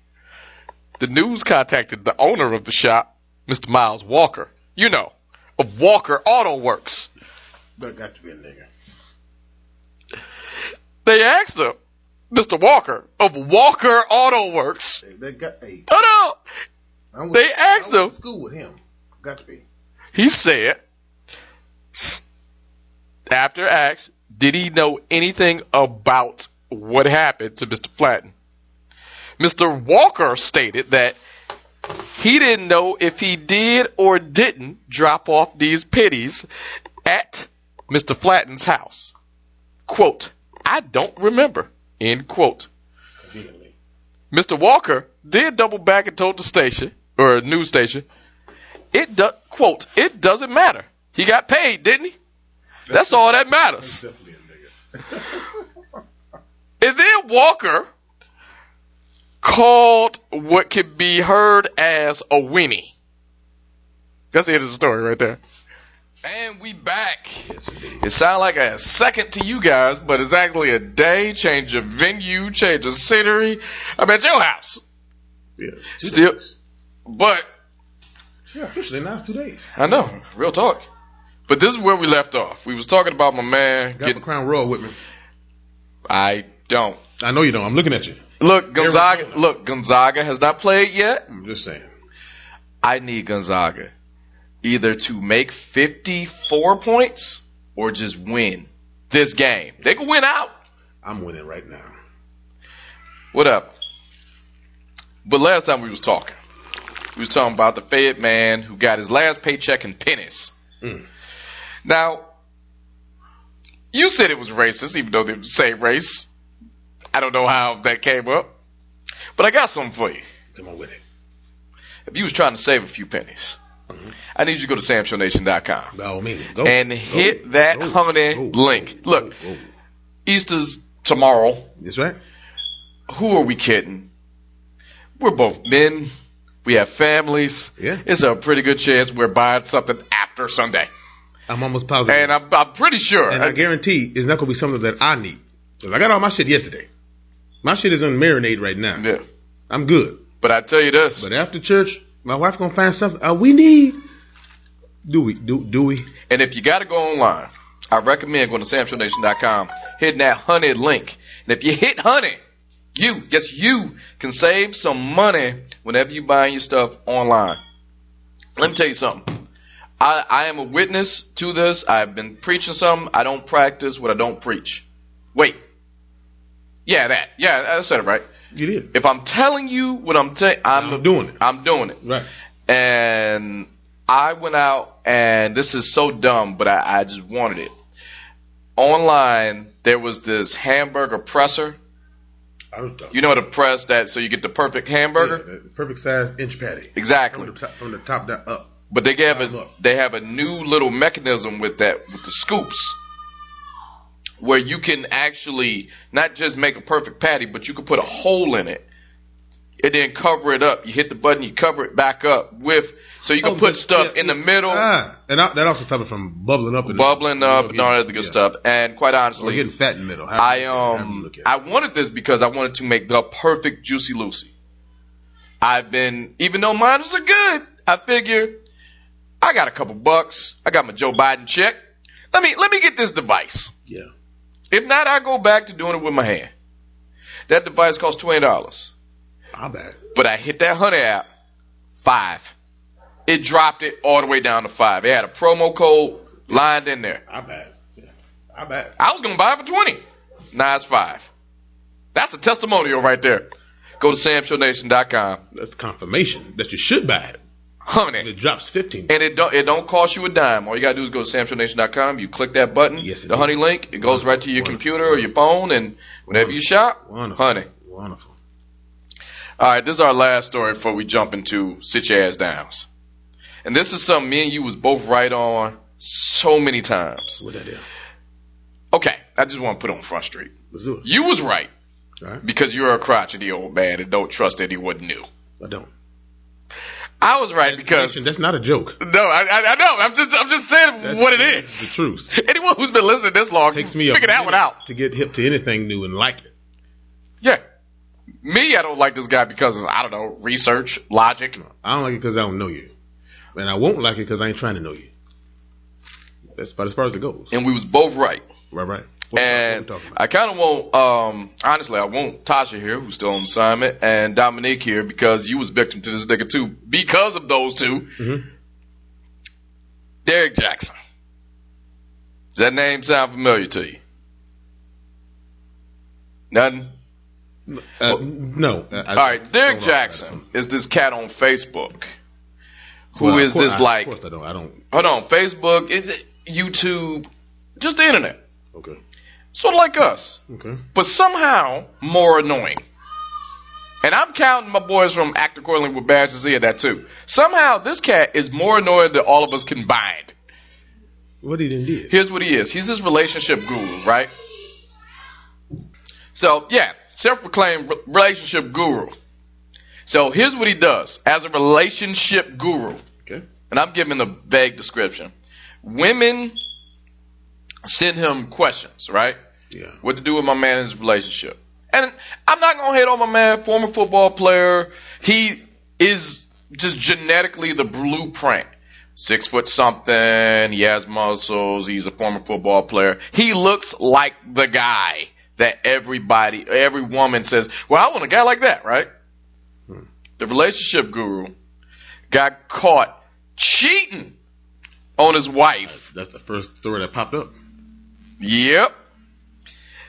The news contacted the owner of the shop, Mr. Miles Walker, you know, of Walker Auto Works. That got to be a nigga. They asked him, Mr. Walker of Walker Auto Works. Hey, that got. Hey, Oh no! I went, They asked him. school with him. Got to be. He said, after asked, did he know anything about what happened to Mr. Flaten? Mr. Walker stated that he didn't know if he did or didn't drop off these pennies at Mr. Flaten's house. Quote, I don't remember. End quote. Mr. Walker did double back and told the station or news station, it do, quote, it doesn't matter. He got paid, didn't he? That's all that matters. And then Walker called what could be heard as a Winnie. That's the end of the story right there. And we back. It sounds like a second to you guys, but it's actually a day, change of venue, change of scenery. I'm at your house. Yeah. Still- days. But Yeah, officially now it's two days. I know, real talk. But this is where we left off. We was talking about my man Got getting. crown royal with me. I don't I know you don't. I'm looking at you. look Gonzaga. Arizona. Look, Gonzaga has not played yet. I'm just saying. I need Gonzaga either to make 54 points or just win this game. They can win out. I'm winning right now. What up? But last time we was talking, we was talking about the Fed man who got his last paycheck in pennies. Mm. Now, you said it was racist, even though they're the same race. I don't know how that came up, but I got something for you. Come on with it. If you was trying to save a few pennies, Mhm. I need you to go to samshownation.com. By all means, go And Go. hit that Go. honey link. Look. Easter's tomorrow. That's right. Who are we kidding? We're both men. We have families. Yeah. It's a pretty good chance we're buying something after Sunday. I'm almost positive. And I'm, I'm pretty sure. And I guarantee it's not gonna be something that I need. 'Cause I got all my shit yesterday. My shit is on marinade right now. yeah. I'm good. But I tell you this. But after church, my wife gonna find something uh, we need. Do we? Do do we? And if you got to go online, I recommend going to samshownation.com, hitting that honey link. And if you hit honey, you, yes, you can save some money whenever you buying your stuff online. Let me tell you something. I, I am a witness to this. I've been preaching something. I don't practice what I don't preach. Wait. Yeah, that. Yeah, I said it right. You did. If I'm telling you what I'm telling, I'm, I'm doing it. I'm doing it Right. and I went out and this is so dumb, but I, I just wanted it. Online, there was this hamburger presser. I was done. You know the press that so you get the perfect hamburger. Yeah, the perfect size inch patty. Exactly. From the top, from the top down up. But they have a up. they have a new little mechanism with that with the scoops, where you can actually not just make a perfect patty, but you can put a hole in it and then cover it up. You hit the button, you cover it back up with, so you can Oh, put stuff yeah, in the middle, Ah, and that that also stops it from bubbling up. Bubbling up, and all that good yeah. stuff. And quite Or honestly, getting fat in the middle. I however you um look at it. I wanted this because I wanted to make the perfect Juicy Lucy. I've been even though mine was a good, I figure I got a couple bucks. I got my Joe Biden check. Let me let me get this device. yeah. If not, I go back to doing it with my hand. That device costs twenty dollars. I bet. But I hit that honey app, five. It dropped it all the way down to five. It had a promo code lined in there. I bet. Yeah. I bet. I was gonna buy it for twenty. Now it's five. That's a testimonial right there. Go to samshownation.com. That's confirmation that you should buy it. Honey. It drops fifteen. And it don't it don't cost you a dime. All you gotta do is go to samshownation.com. You click that button, Yes, it the honey link. It goes right to your Wonderful. computer or your phone, and whenever you shop, Wonderful. honey. Wonderful. All right, this is our last story before we jump into sit your ass downs. And this is something me and you was both right on so many times. What that is? Okay, I just want to put on Front Street. Let's do it. You was right All right. because you're a crotchety old man and don't trust anyone new. I don't. I was right because that's not a joke. no, I, I, I know. I'm just I'm just saying That's what it is. the truth. Anyone who's been listening this long, takes me figure that one out. to get hip to anything new and like it. Yeah. Me, I don't like this guy because of I don't know research, logic. I don't like it because I don't know you, and I won't like it because I ain't trying to know you. That's about as far as it goes. And we was both right. Right, right. What, And what we talking about? I kind of want, um, honestly, I want Tasha here, who's still on assignment, and Dominique here because you was victim to this nigga too. Because of those 2 Mhm. Derek Jackson. Does that name sound familiar to you? Nothing. Uh, no. I, All right, Derek. Jackson is this cat on Facebook. Who Well, is course- this I- like? Of course I don't. I don't. Hold on, Facebook, is it YouTube, just the internet, Okay. Sort of like us. Okay. but somehow more annoying. And I'm counting my boys from Act Accordingly with Badge see that too. Somehow this cat is more annoying than all of us combined. What he did? Here's what he is. He's this relationship guru, right? So yeah, self-proclaimed relationship guru. So here's what he does as a relationship guru. Okay. And I'm giving a vague description. Women send him questions, right? Yeah. what to do with my man in his relationship. And I'm not gonna hate on my man, former football player. He is just genetically the blueprint. Six foot something, he has muscles, he's a former football player. He looks like the guy that everybody, every woman says, well, I want a guy like that, right? Hmm. The relationship guru got caught cheating on his wife. That's the first story that popped up. Yep.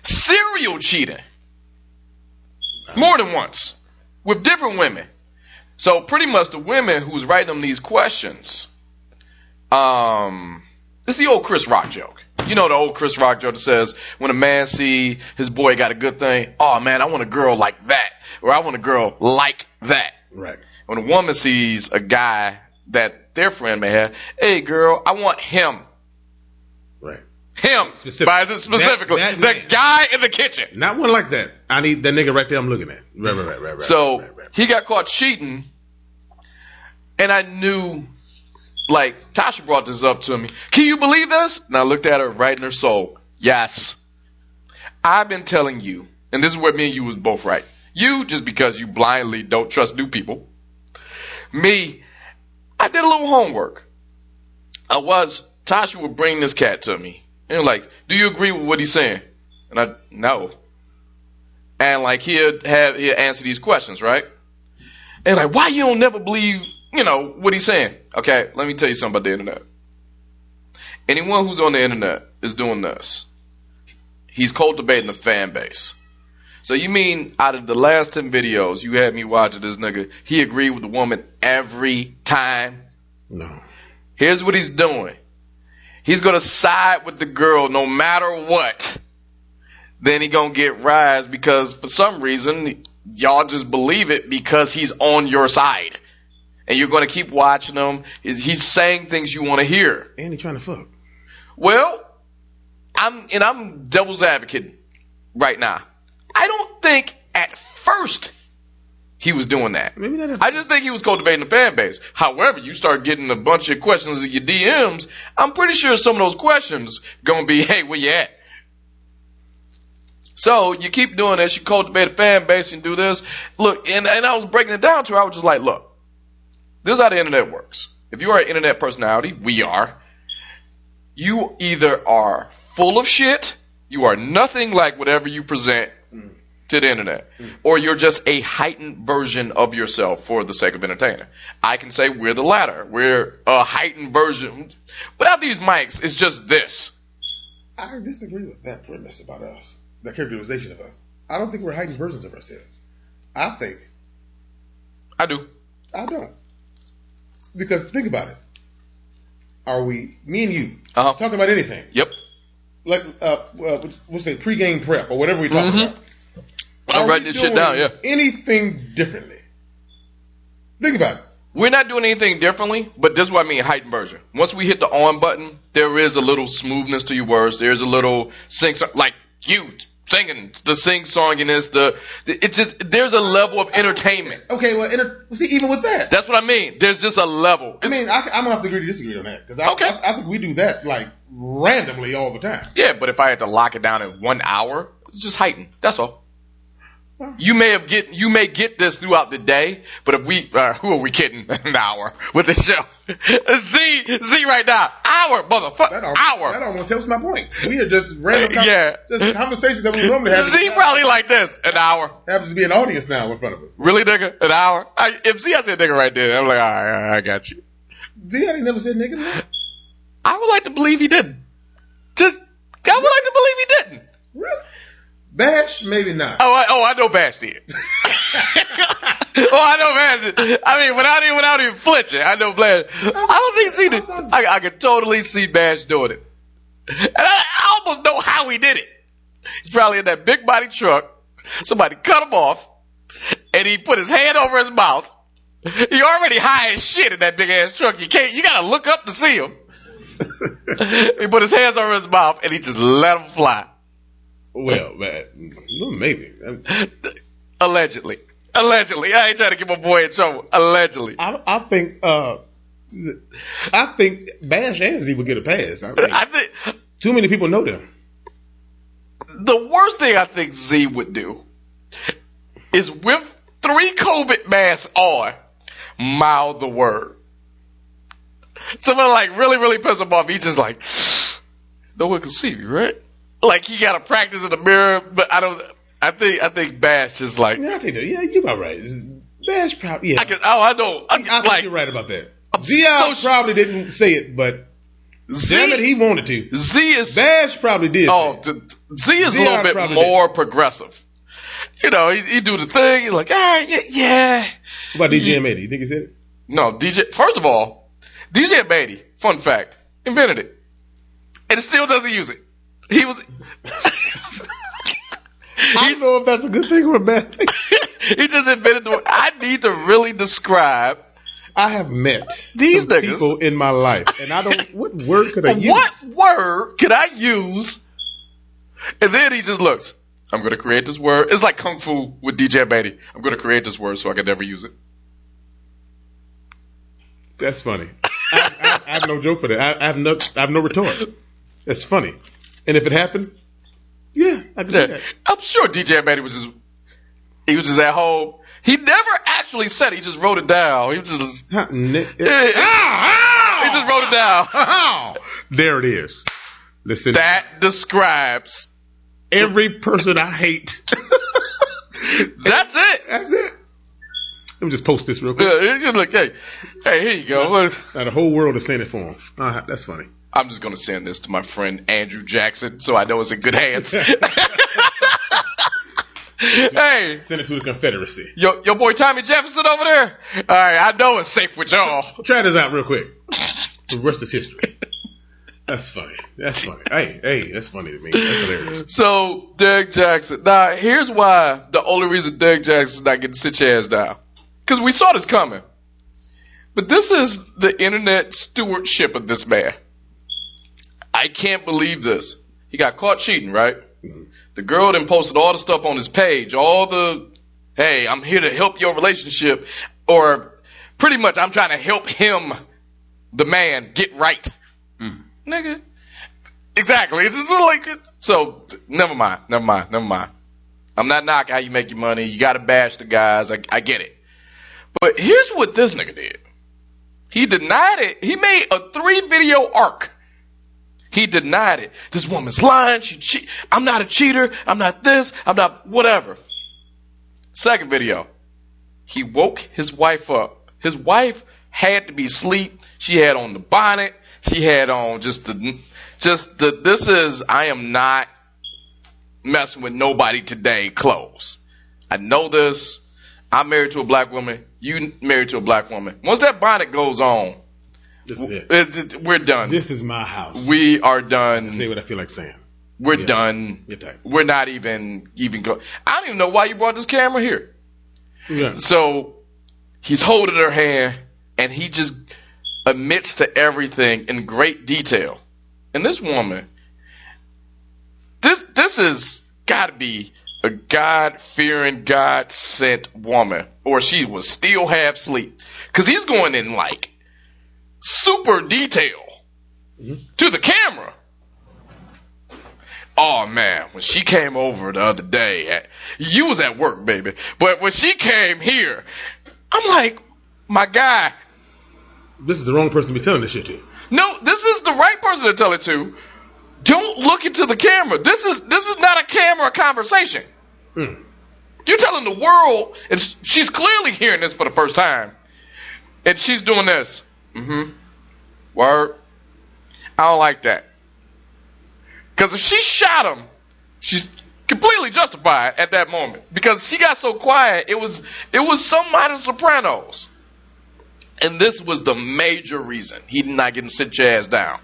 Serial cheating. More than once. With different women. So pretty much the women who's writing them these questions, um, it's the old Chris Rock joke. You know the old Chris Rock joke that says when a man see his boy got a good thing, oh man, I want a girl like that, or I want a girl like that. Right. When a woman sees a guy that their friend may have, hey girl, I want him. Right. Him. Specific. Buys it specifically. That- that the guy in the kitchen. Not one like that. I need that nigga right there. I'm looking at. Right, right, right, right. right So right, right. he got caught cheating, and I knew, like Tasha brought this up to me. Can you believe this? And I looked at her right in her soul. Yes, I've been telling you, and this is where me and you was both right. You just because you blindly don't trust new people. Me, I did a little homework. I was Tasha would bring this cat to me, and like, do you agree with what he's saying? And I no. And like he'd have he'd answer these questions, right? And like, why you don't never believe, you know, what he's saying? Okay, let me tell you something about the internet. Anyone who's on the internet is doing this. He's cultivating a fan base. So you mean out of the last ten videos you had me watching this nigga, he agreed with the woman every time? no. Here's what he's doing. He's gonna side with the girl no matter what. Then he gonna get rise because for some reason y'all just believe it because he's on your side. And you're gonna keep watching him. He's he's saying things you wanna hear. And he trying to fuck. Well, I'm and I'm devil's advocate right now. I don't think at first he was doing that. Maybe. I just think he was cultivating the fan base. However, you start getting a bunch of questions in your DMs. I'm pretty sure some of those questions gonna be, "Hey, where you at?" So you keep doing this. You cultivate a fan base and do this. Look, and, and I was breaking it down to her. I was just like, "Look, this is how the internet works. If you are an internet personality, we are. You either are full of shit, you are nothing like whatever you present to the internet, or you're just a heightened version of yourself for the sake of entertaining. I can say we're the latter. We're a heightened version. Without these mics, it's just this. I disagree with that premise about us. That characterization of us. I don't think we're heightened versions of ourselves. I think I do. I don't. Because think about it. Are we, me and you, Uh-huh. talking about anything? Yep. Like, uh, uh what's it, pregame prep or whatever we talk Mhm. about. I'm writing this shit down. Yeah. Anything differently? Think about it. We're not doing anything differently, but this is what I mean heightened version. Once we hit the on button, there is a little smoothness to your words. There's a little sing song, like you singing, the sing songiness, the, it's just, there's a level of entertainment. Okay, well, inter- see, even with that, That's what I mean. There's just a level. I mean, I, I'm gonna have to agree to disagree on that because I, Okay. I, I think we do that like randomly all the time. yeah, but if I had to lock it down in one hour, just heighten. That's all. You may have get you may get this throughout the day, but if we uh, who are we kidding an hour with the show? Z Z right now hour That motherfucker almost, hour. that almost tells my point. We are just random, con- Yeah. just conversations that we normally have. Z probably like this an hour. happens to be an audience now in front of us. Really, nigga? An hour? I, if Z I said nigga right there, I'm like, all right, all right, I got you. Z, I never said nigga. to. I would like to believe he didn't. Just I would like to believe he didn't. Really? Bash, maybe not. Oh, I, oh, I know Bash did. oh, I know Bash did. I mean, without even without even flinching, I know Bash. I don't think he did. I, I could totally see Bash doing it, and I, I almost know how he did it. He's probably in that big body truck. Somebody cut him off, and he put his hand over his mouth. He already high as shit in that big ass truck. You can't. You gotta look up to see him. he put his hands over his mouth, and he just let him fly. Well, maybe. Allegedly. Allegedly. I ain't trying to get my boy in trouble. Allegedly. I, I think, uh, I think Bash and Z would get a pass. I think I think too many people know them. the worst thing I think Z would do is with three COVID masks on, mouth the word. Someone like really, really piss him off. He's just like, no one can see me, right? Like he got to practice in the mirror, but I don't. I think I think Bash just like Yeah, I think that. Yeah, you're about right. Bash probably. Yeah, I can. Oh, I don't. I, I think like you're right about that. I'm Z so probably didn't say it, but Z. damn it, he wanted to. Z is Bash probably did. Oh, Z is a Z little bit more progressive. You know, he, he do the thing. He's like, right, yeah, yeah. What about DJ Mady? You think he said it? No, DJ. First of all, DJ Beatty. Fun fact, invented it, and it still doesn't use it. He was. I don't know if that's a good thing or a bad thing. he just the. I need to really describe I have met These people in my life, and I don't. What word could I use? what word could I use. And then he just looks. I'm going to create this word. It's like kung fu with DJ Beatty. I'm going to create this word so I can never use it. That's funny. I, I, I have no joke for that. I, I have no. I have no retort. That's funny. And if it happened, yeah, I can Yeah, that. I'm sure DJ Manny was just he was just at home. He never actually said it. He just wrote it down. He was just Huh, ne- Yeah, Ah, he just wrote it down. ah. There it is. Listen, That describes. every person I hate. That's it. That's it. Let me just post this real quick. Yeah, just like, hey, hey, here you go. Look. Now the whole world is saying it for him. Uh, that's funny. I'm just gonna send this to my friend Andrew Jackson, so I know it's in good hands. hey, Send it to the Confederacy. your your boy Tommy Jefferson over there. All right, I know it's safe with y'all. Try this out real quick. The rest is history. That's funny. That's funny. Hey, hey, that's funny to me. That's hilarious. So Derek Jackson. Now here's why the only reason Derek Jackson's not getting sit your ass down. Cause we saw this coming. But this is the internet stewardship of this man. I can't believe this. He got caught cheating, right? The girl then posted all the stuff on his page, all the Hey, I'm here to help your relationship, or pretty much I'm trying to help him, the man, get right. Mm. Nigga. Exactly. It's just like, so, never mind, never mind, never mind. I'm not knocking how you make your money. You gotta bash the guys. I, I get it. But here's what this nigga did. He denied it. He made a three video arc. He denied it. This woman's lying. She. I'm not a cheater. I'm not this. I'm not whatever. Second video. He woke his wife up. His wife had to be asleep. She had on the bonnet. She had on just the, just the, this is, I am not messing with nobody today clothes. I know this. I'm married to a black woman. You married to a black woman. Once that bonnet goes on, This is it. Uh, it- it- we're done. This is my house. we are done. Say what I feel like saying. We're Yeah. done. We're not even even go. I don't even know why you brought this camera here. Yeah. So he's holding her hand and he just admits to everything in great detail. And this woman, this this is got to be a God fearing, God sent woman, or she was still half asleep because he's going in like super detail to the camera. Oh man, when she came over the other day, at, you was at work, baby. But when she came here, I'm like, my guy, This is the wrong person to be telling this shit to. no, this is the right person to tell it to. Don't look into the camera. This is this is not a camera conversation. Hmm. You're telling the world, and she's clearly hearing this for the first time, and she's doing this. Mm-hmm. Word. I don't like that. Because if she shot him, she's completely justified at that moment. Because she got so quiet, it was it was some minor Sopranos. And this was the major reason he not getting sit your ass down.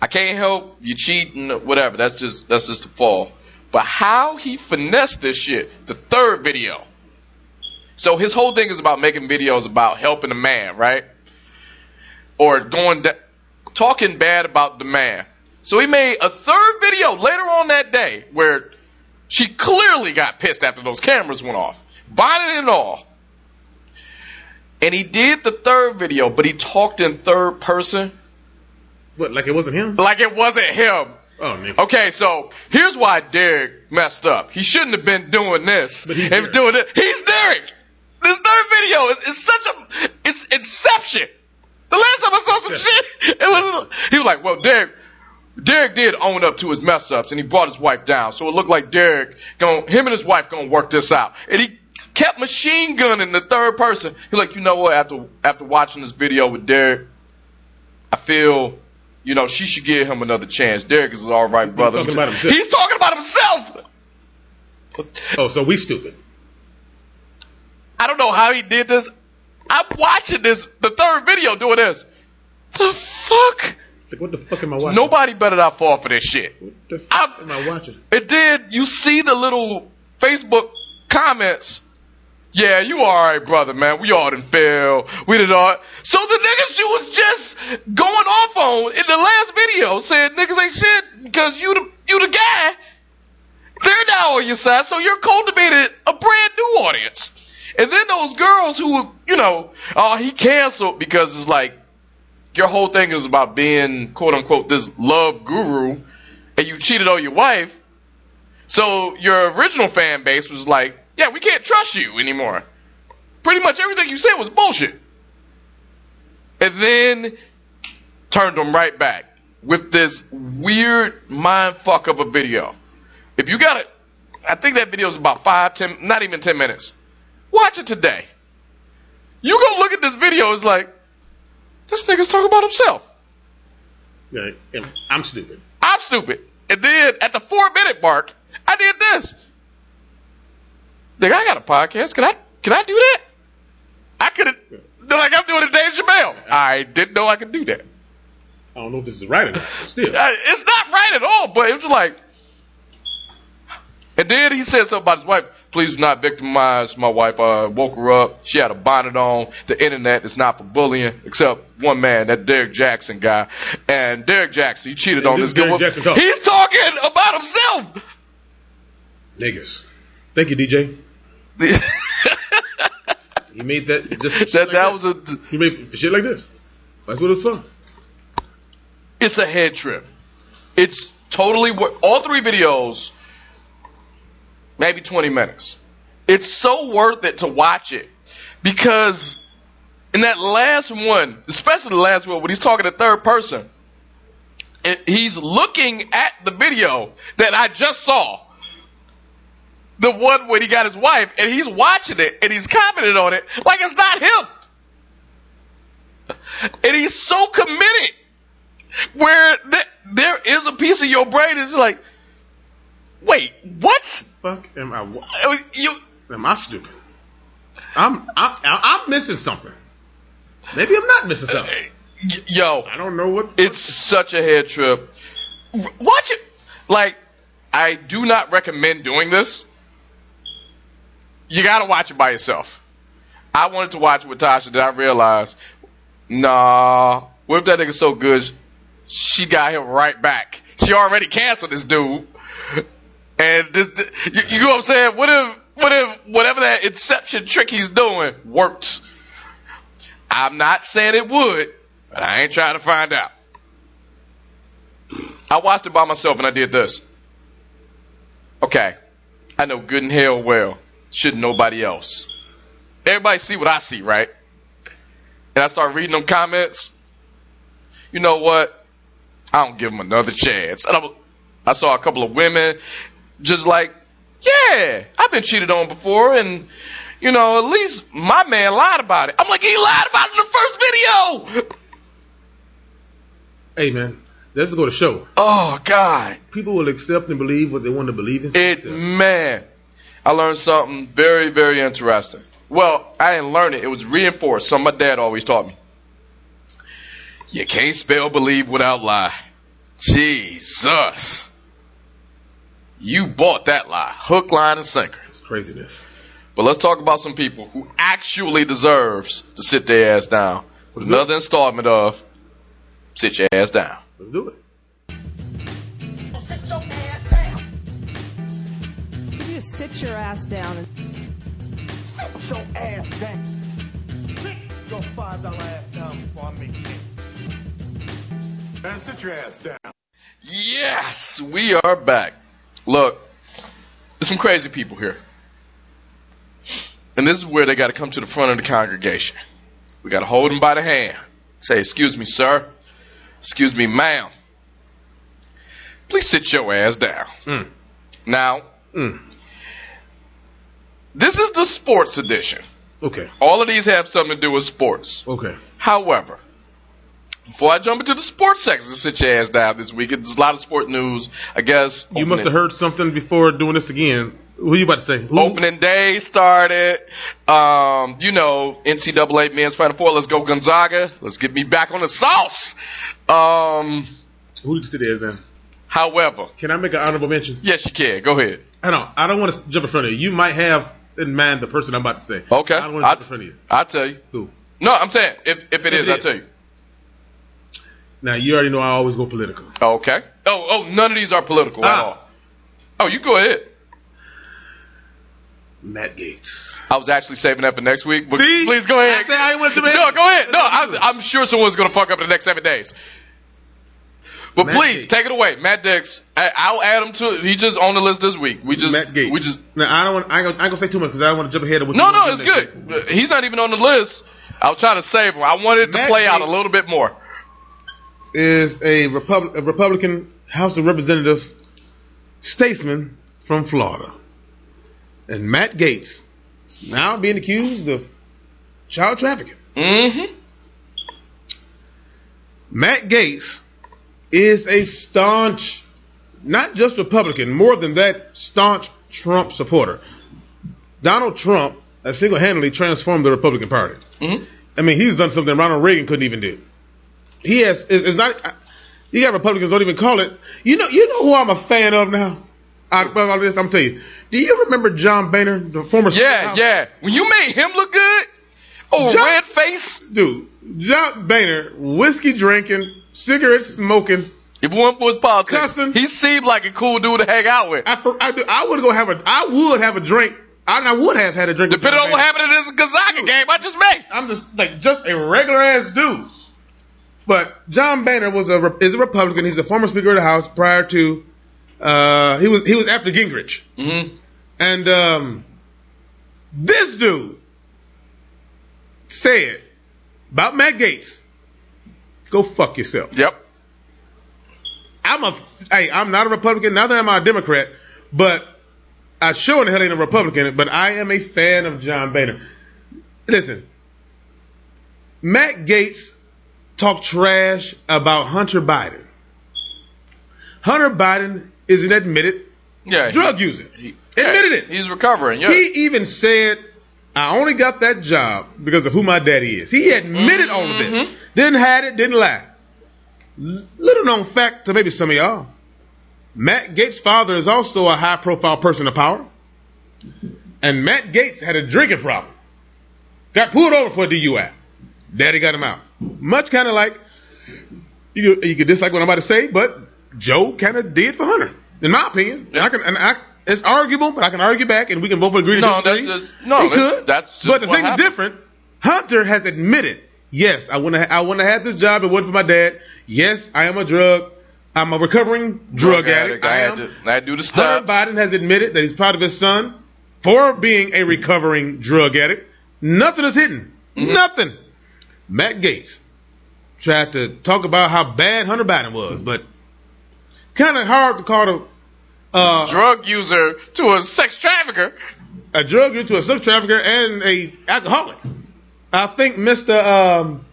I can't help you cheating, whatever. That's just that's just the fall. But how he finessed this shit, the third video. So his whole thing is about making videos about helping a man, right? Or going da- talking bad about the man. So he made a third video later on that day where she clearly got pissed after those cameras went off, bonnet and all. And he did the third video, but he talked in third person What? Like it wasn't him? like it wasn't him. Oh, nigga. Okay, so here's why Derek messed up. He shouldn't have been doing this But he's Derek. doing it. He's Derek. This third video is, is such a it's Inception. The last time I saw some shit, it was he was like, well, Derek. Derek did own up to his mess ups and he brought his wife down. So it looked like Derek going him and his wife gonna work this out. And he kept machine gunning the third person. He's like, you know what, after after watching this video with Derek, I feel, you know, she should give him another chance. Derek is all right, brother. He's talking about himself. He's talking about himself. Oh, so we stupid. I don't know how he did this. I'm watching this, the third video doing this. The fuck? Like, what the fuck am I watching? Nobody better not fall for this shit. What the fuck I'm- am I watching? And then you see the little Facebook comments. Yeah, you are alright, brother, man. We all done fail. We did all. So the niggas you was just going off on in the last video said niggas ain't shit because you the you the guy. They're now on your side, so you're cultivated a brand new audience. And then those girls who, you know, oh, he canceled because it's like your whole thing is about being quote unquote this love guru and you cheated on your wife. So your original fan base was like, yeah, we can't trust you anymore. Pretty much everything you said was bullshit. And then turned them right back with this weird mind fuck of a video. If you got it, I think that video is about five, ten, not even ten minutes. Watch it today. You go look at this video, it's like, this nigga's talking about himself. Yeah, I'm stupid. I'm stupid. And then at the four minute mark, I did this. Nigga, I got a podcast. Can I can I do that? I could have like I'm doing a Dave Chappelle. I didn't know I could do that. I don't know if this is right or not. Still. Uh, It's not right at all, but it was like and then he said something about his wife. Please do not victimize my wife. I woke her up. She had a bonnet on. The internet is not for bullying, except one man, that Derek Jackson guy. And Derek Jackson, he cheated on this this girl. Talk. He's talking about himself. Niggas. Thank you, DJ. He made that just shit that like that was a he made shit like this. That's what it's for. it's a head trip. It's totally wor- all three videos, maybe 20 minutes. It's so worth it to watch it because in that last one, especially the last one when he's talking to third person, he's looking at the video that I just saw. The one when he got his wife, and he's watching it and he's commenting on it like it's not him. And he's so committed where th- there is a piece of your brain that's like, wait, what? Fuck am I? mean, You, Am I stupid? I'm I, I'm missing something. Maybe I'm not missing something. Uh, yo, I don't know what. it's such a head trip. Watch it. Like, I do not recommend doing this. You gotta watch it by yourself. I wanted to watch it with Tasha, then I realized, nah, what if that nigga's so good, she got him right back. She already canceled this dude. And this, you, you know what I'm saying? What if, what if, whatever that inception trick he's doing works? I'm not saying it would, but I ain't trying to find out. I watched it by myself and I did this. Okay. I know good and hell well. Should nobody else. Everybody see what I see, right? And I start reading them comments. You know what? I don't give them another chance. And I, I saw a couple of women just like, yeah, I've been cheated on before and you know, at least my man lied about it. I'm like, he lied about it in the first video. Hey man, let's go to show. Oh God. People will accept and believe what they want to believe in. It man, I learned something very, very interesting. Well, I didn't learn it; it was reinforced. Something my dad always taught me. You can't spell believe without lie. Jesus, you bought that lie, hook, line, and sinker. It's craziness. But let's talk about some people who actually deserves to sit their ass down with another installment of sit your ass down. Let's do it. Could you just sit your ass down and your ass down. Sit your five dollar ass down before I make ten. Man, sit your ass down. Yes, we are back. Look, there's some crazy people here. And this is where they got to come to the front of the congregation. We got to hold them by the hand. Say, excuse me, sir. Excuse me, ma'am. Please sit your ass down. Mm. Now, Mm. this is the sports edition. Okay. All of these have something to do with sports. Okay. However, before I jump into the sports section, sit your ass down this week. There's a lot of sport news. I guess You must have heard something before doing this again. Who you about to say? Who? Opening day started. Um, you know, NCAA men's Final Four. Let's go Gonzaga. Let's get me back on the sauce. Um, Who did you say there then? however, Can I make an honorable mention? yes, you can. Go ahead. I don't. I don't want to jump in front of you. You might have in mind the person I'm about to say. Okay. I don't want to I'll, jump in front of you. I'll tell you. Who? No, I'm saying if if it is, it I'll is. tell you. Now you already know I always go political. Okay. Oh, oh, none of these are political at Ah. all. Oh, you go ahead. Matt Gaetz. I was actually saving that for next week, but See? please go ahead. I I No, go ahead. No, I, I'm sure someone's going to fuck up in the next seven days. But Matt please Gaetz. take it away, Matt Dix. I, I'll add him to. He just on the list this week. We just Matt Gaetz. We just Now I don't want. I ain't gonna, I ain't gonna say too much because I don't want to jump ahead of what. no, no, it's good. week. He's not even on the list. I was trying to save him. I wanted it to play out a little bit more. Is a, Repub- a Republican House of Representative statesman from Florida, and Matt Gaetz is now being accused of child trafficking. Mm-hmm. Matt Gaetz is a staunch, not just Republican, more than that, staunch Trump supporter. Donald Trump has single-handedly transformed the Republican Party. Mhm. I mean, he's done something Ronald Reagan couldn't even do. He has. It's, not. You got Republicans don't even call it. You know. You know who I'm a fan of now. Out of all this, I'm telling you. Do you remember John Boehner, the former? Yeah, yeah. When you made him look good, oh, John- red face. Dude, John Boehner, whiskey drinking, cigarette smoking. If it weren't for his politics, Cussing. he seemed like a cool dude to hang out with. I, I, I would go have a I would have a drink I, I would have had a drink. Depending on what happened in this Gonzaga game I just made. I'm just like just a regular ass dude. But John Boehner was a is a Republican. He's the former Speaker of the House prior to uh, he was he was after Gingrich. Mm-hmm. And um, this dude said about Matt Gaetz, "Go fuck yourself." Yep. I'm a hey, I'm not a Republican, neither am I a Democrat, but I sure in the hell ain't a Republican, but I am a fan of John Boehner. Listen, Matt Gaetz talked trash about Hunter Biden. Hunter Biden is an admitted Yeah. he- drug user. he- Admitted yeah, it. He's recovering. Yeah. He even said, I only got that job because of who my daddy is. He admitted all of this. Mm-hmm. Didn't hide it, didn't lie. Little known fact to maybe some of y'all. Matt Gaetz' father is also a high profile person of power. And Matt Gaetz had a drinking problem. Got pulled over for a DUI. Daddy got him out. Much kind of like, you, you could dislike what I'm about to say, but Joe kind of did for Hunter, in my opinion. And I can, and I, it's arguable, but I can argue back, and we can both agree to No, that's just- no, He that's- could. that's but the thing happened. is different. Hunter has admitted, yes, I wouldn't, have, I wouldn't have had this job if it wasn't for my dad. Yes, I am a drug, I'm a recovering drug, addict. I I had am. to, I to do the Hunter steps. Biden has admitted that he's proud of his son for being a recovering drug addict. Nothing is hidden. Mm-hmm. Nothing. Matt Gaetz tried to talk about how bad Hunter Biden was, but kind of hard to call a, uh, Drug user to a sex trafficker. a drug user to a sex trafficker and a alcoholic. I think Mr. Um,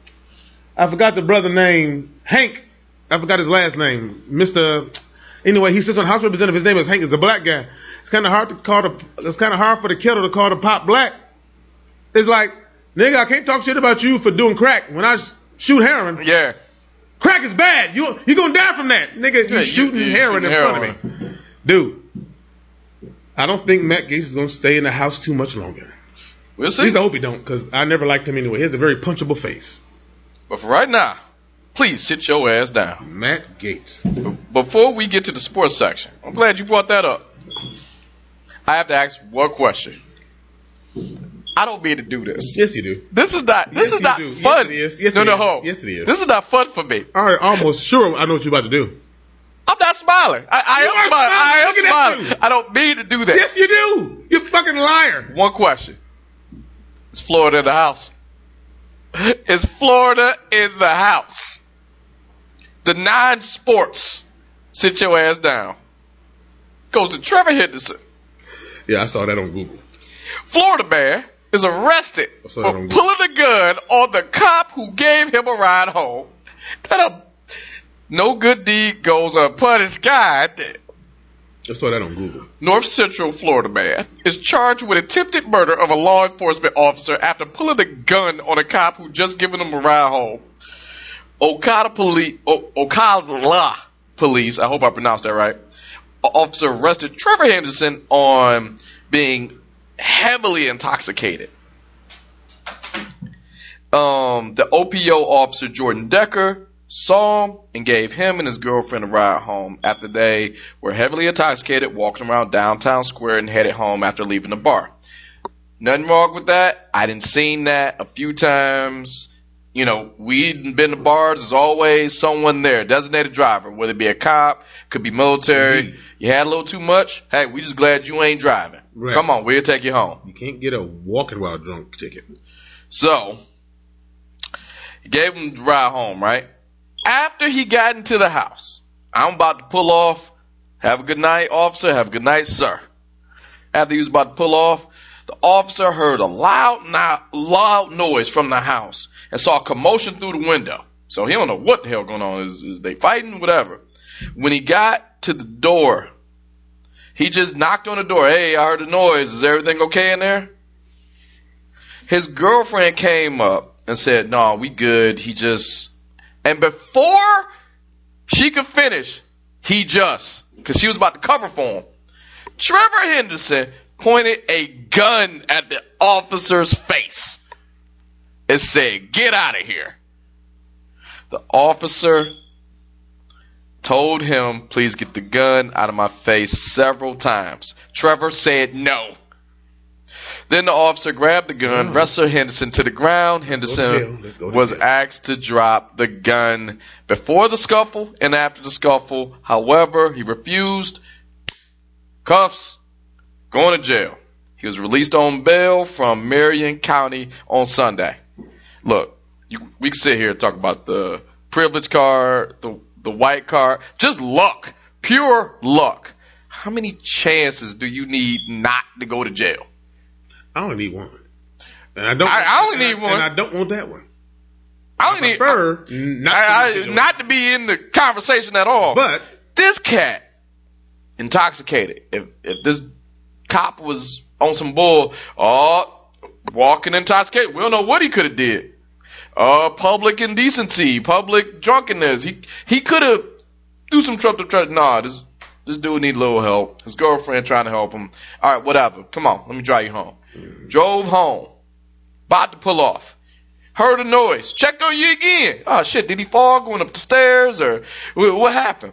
I forgot the brother name, Hank. I forgot his last name, Mr. Anyway, he sits on House Representative. His name is Hank. He's a black guy. It's kind of hard to call the. It's kind of hard for the kettle to call the pot black. It's like, nigga, I can't talk shit about you for doing crack when I shoot heroin. Yeah. Crack is bad. You you gonna die from that, nigga. You Yeah, shooting you heroin shooting in front of me, dude. I don't think Matt Gaetz is gonna stay in the house too much longer. We'll At see. least I hope he don't, because I never liked him anyway. He has a very punchable face. But for right now, please sit your ass down. Matt Gaetz. Before we get to the sports section, I'm glad you brought that up. I have to ask one question. I don't mean to do this. Yes, you do. This is not. This Yes, is not do. Yes, fun. it is. Yes, no, it no, is. hold. Yes, it is. This is not fun for me. All right, almost sure I know what you're about to do. I'm not smiling. I, I am are smiling. I am smiling. I don't mean to do that. Yes, you do. You fucking liar. One question. Is Florida in the house? Is Florida in the house? The nine sports. Sit your ass down. Goes to Trevor Henderson. Yeah, I saw that on Google. Florida man is arrested for that on Google. pulling a gun on the cop who gave him a ride home. That a no good deed goes unpunished. God damn. I saw that on Google. North Central Florida man is charged with attempted murder of a law enforcement officer after pulling a gun on a cop who just given him a ride home. Okada police, o- police, I hope I pronounced that right. Officer arrested Trevor Henderson on being heavily intoxicated. Um, the OPO officer Jordan Decker saw him and gave him and his girlfriend a ride home after they were heavily intoxicated, walking around downtown square and headed home after leaving the bar. Nothing wrong with that. I didn't seen that a few times. You know, we'd been to bars. There's always someone there, designated driver, whether it be a cop, could be military. Indeed. You had a little too much. Hey, we just glad you ain't driving. Right. Come on, we'll take you home. You can't get a walking while drunk ticket. So, he gave him the ride home, right? After he got into the house, I'm about to pull off. Have a good night, officer. Have a good night, sir. After he was about to pull off, the officer heard a loud, loud noise from the house and saw a commotion through the window. So he don't know what the hell going on. Is, is they fighting? Whatever. When he got to the door, he just knocked on the door. Hey, I heard a noise. Is everything okay in there? his girlfriend came up and said, "No, we good." He just, and before she could finish, he just, because she was about to cover for him. Trevor Henderson pointed a gun at the officer's face and said, "Get out of here." The officer told him, "Please get the gun out of my face" several times. Trevor said no. Then the officer grabbed the gun, wrestled Henderson to the ground. Henderson was asked to drop the gun before the scuffle and after the scuffle. However, he refused. Cuffs, going to jail. He was released on bail from Marion County on Sunday. Look, you, we can sit here and talk about the privilege card, the the white card, just luck, pure luck. How many chances do you need not to go to jail? I only need one. And I don't. I- I only need one. And I don't want that one. I don't need prefer not, I, to I, not to be in the conversation at all. But this cat intoxicated. If if this cop was on some bull, oh, walking intoxicated, we don't know what he could have did. Uh, public indecency, public drunkenness. He he could have do some trouble. Try, nah, this this dude need a little help. His girlfriend trying to help him. All right, whatever. Come on, let me drive you home. Drove home, about to pull off. Heard a noise. Checked on you again. Oh shit, did he fall going up the stairs or wh- what happened?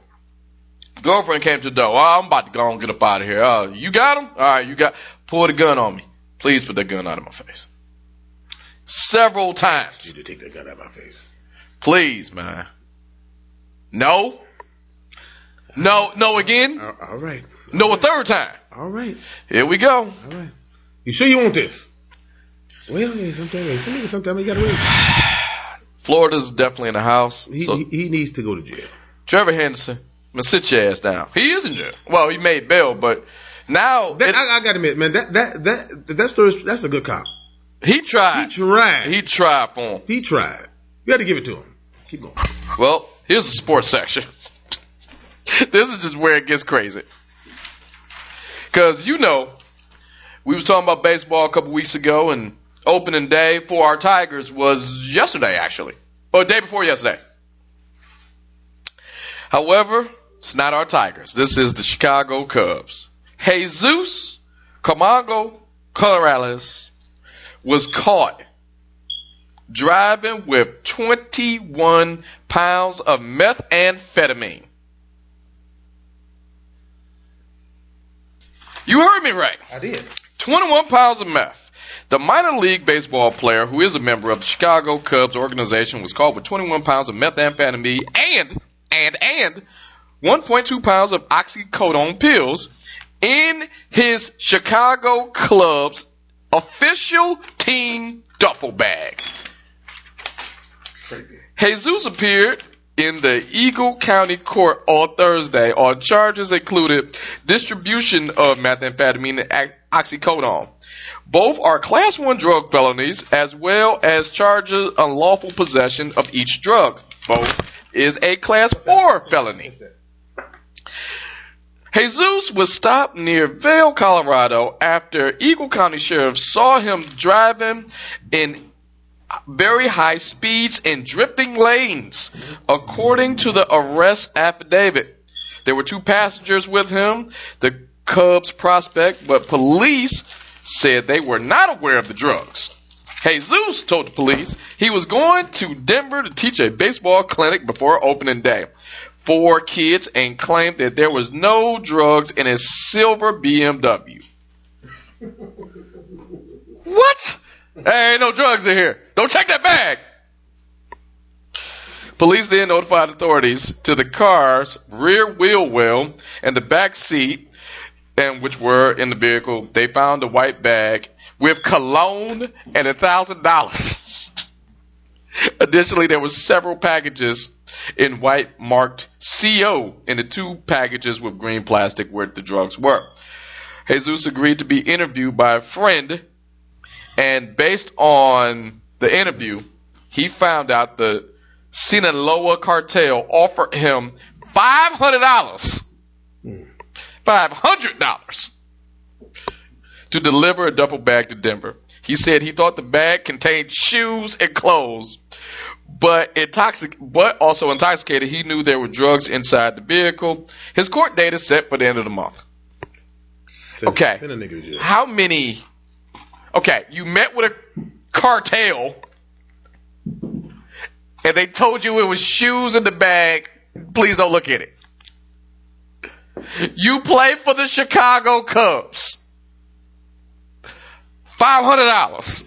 Girlfriend came to the door. Oh, I'm about to go and get up out of here. Oh, you got him? All right, you got. Pull the gun on me. Please put that gun out of my face. Several you times. need to take that gun out of my face. Please, man. No. No, no again. All, right. No a third time. All right. Here we go. All right. You sure you want this? Well, yeah, sometimes, sometimes, sometimes you gotta wait. Florida's definitely in the house. He, So he, he needs to go to jail. Trevor Henderson, I'm gonna sit your ass down. He is in jail. Well, he made bail, but now That, it- I, I gotta admit, man, that that that that story, that's a good cop. He tried. He tried. He tried for him. He tried. You got to give it to him. Keep going. Well, here's the sports section. this is just where it gets crazy. Cause you know, we was talking about baseball a couple weeks ago, and opening day for our Tigers was yesterday, actually, or day before yesterday. However, it's not our Tigers. This is the Chicago Cubs. Jesus Camargo Corrales was caught driving with 21 pounds of methamphetamine. You heard me right. I did. 21 pounds of meth. The minor league baseball player, who is a member of the Chicago Cubs organization, was caught with 21 pounds of methamphetamine and, and, and 1.2 pounds of oxycodone pills in his Chicago Cubs official team duffel bag. Crazy. Jesus appeared in the Eagle County Court on Thursday on charges included distribution of methamphetamine and oxycodone. Both are class 1 drug felonies as well as charges unlawful possession of each drug. Both is a class 4 felony. Jesus was stopped near Vail, Colorado after Eagle County Sheriff saw him driving in very high speeds and drifting lanes, according to the arrest affidavit. There were two passengers with him, the Cubs prospect, but police said they were not aware of the drugs. Jesus told the police he was going to Denver to teach a baseball clinic before opening day for kids and claimed that there was no drugs in his silver BMW. What? Hey, ain't no drugs in here. Don't check that bag. Police then notified authorities to the car's rear wheel well and the back seat, and which were in the vehicle. They found a white bag with cologne and a thousand dollars. Additionally, there were several packages in white marked CO in the two packages with green plastic where the drugs were. Jesus agreed to be interviewed by a friend and based on the interview, he found out the Sinaloa cartel offered him five hundred dollars, five hundred dollars, to deliver a duffel bag to Denver. He said he thought the bag contained shoes and clothes, but intoxic, but also intoxicated. He knew there were drugs inside the vehicle. His court date is set for the end of the month. Okay. Send a nigga to jail. How many? Okay, you met with a cartel, and they told you it was shoes in the bag. Please don't look at it. You play for the Chicago Cubs. five hundred dollars,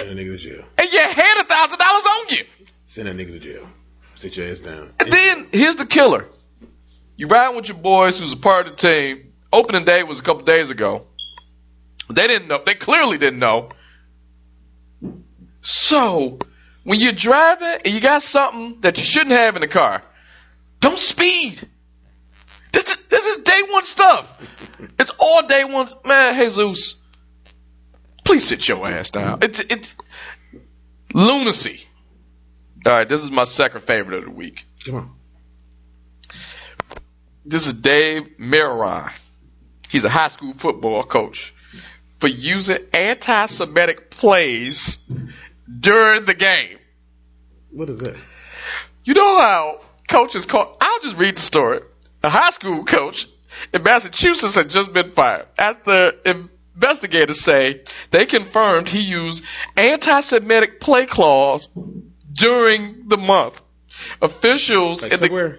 Send that nigga to jail. and you had a thousand dollars on you. Send that nigga to jail. Sit your ass down. And then here's the killer. You riding with your boys who's a part of the team. Opening day was a couple days ago. They didn't know. They clearly didn't know. So, when you're driving and you got something that you shouldn't have in the car, don't speed. This is this is day one stuff. It's all day one. Man, Jesus, please sit your ass down. Mm-hmm. It's it's lunacy. All right, this is my second favorite of the week. Come on. This is Dave Miron. He's a high school football coach for using anti-Semitic plays during the game. What is that? You know how coaches call? I'll just read the story. A high school coach in Massachusetts had just been fired after investigators say they confirmed he used anti-Semitic play clause during the month. Officials Like in the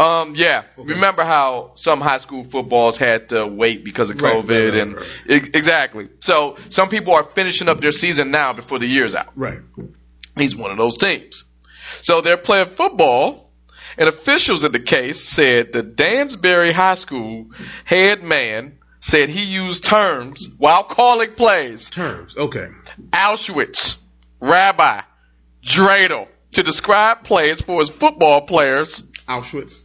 um, yeah. Remember how some high school footballs had to wait because of COVID right, right, and right. Ex- exactly. So some people are finishing up their season now before the year's out. Right. He's one of those teams. So they're playing football, and officials in the case said the Dansbury High School head man said he used terms while calling plays Terms. Okay. Auschwitz, Rabbi, dreidel to describe plays for his football players Auschwitz.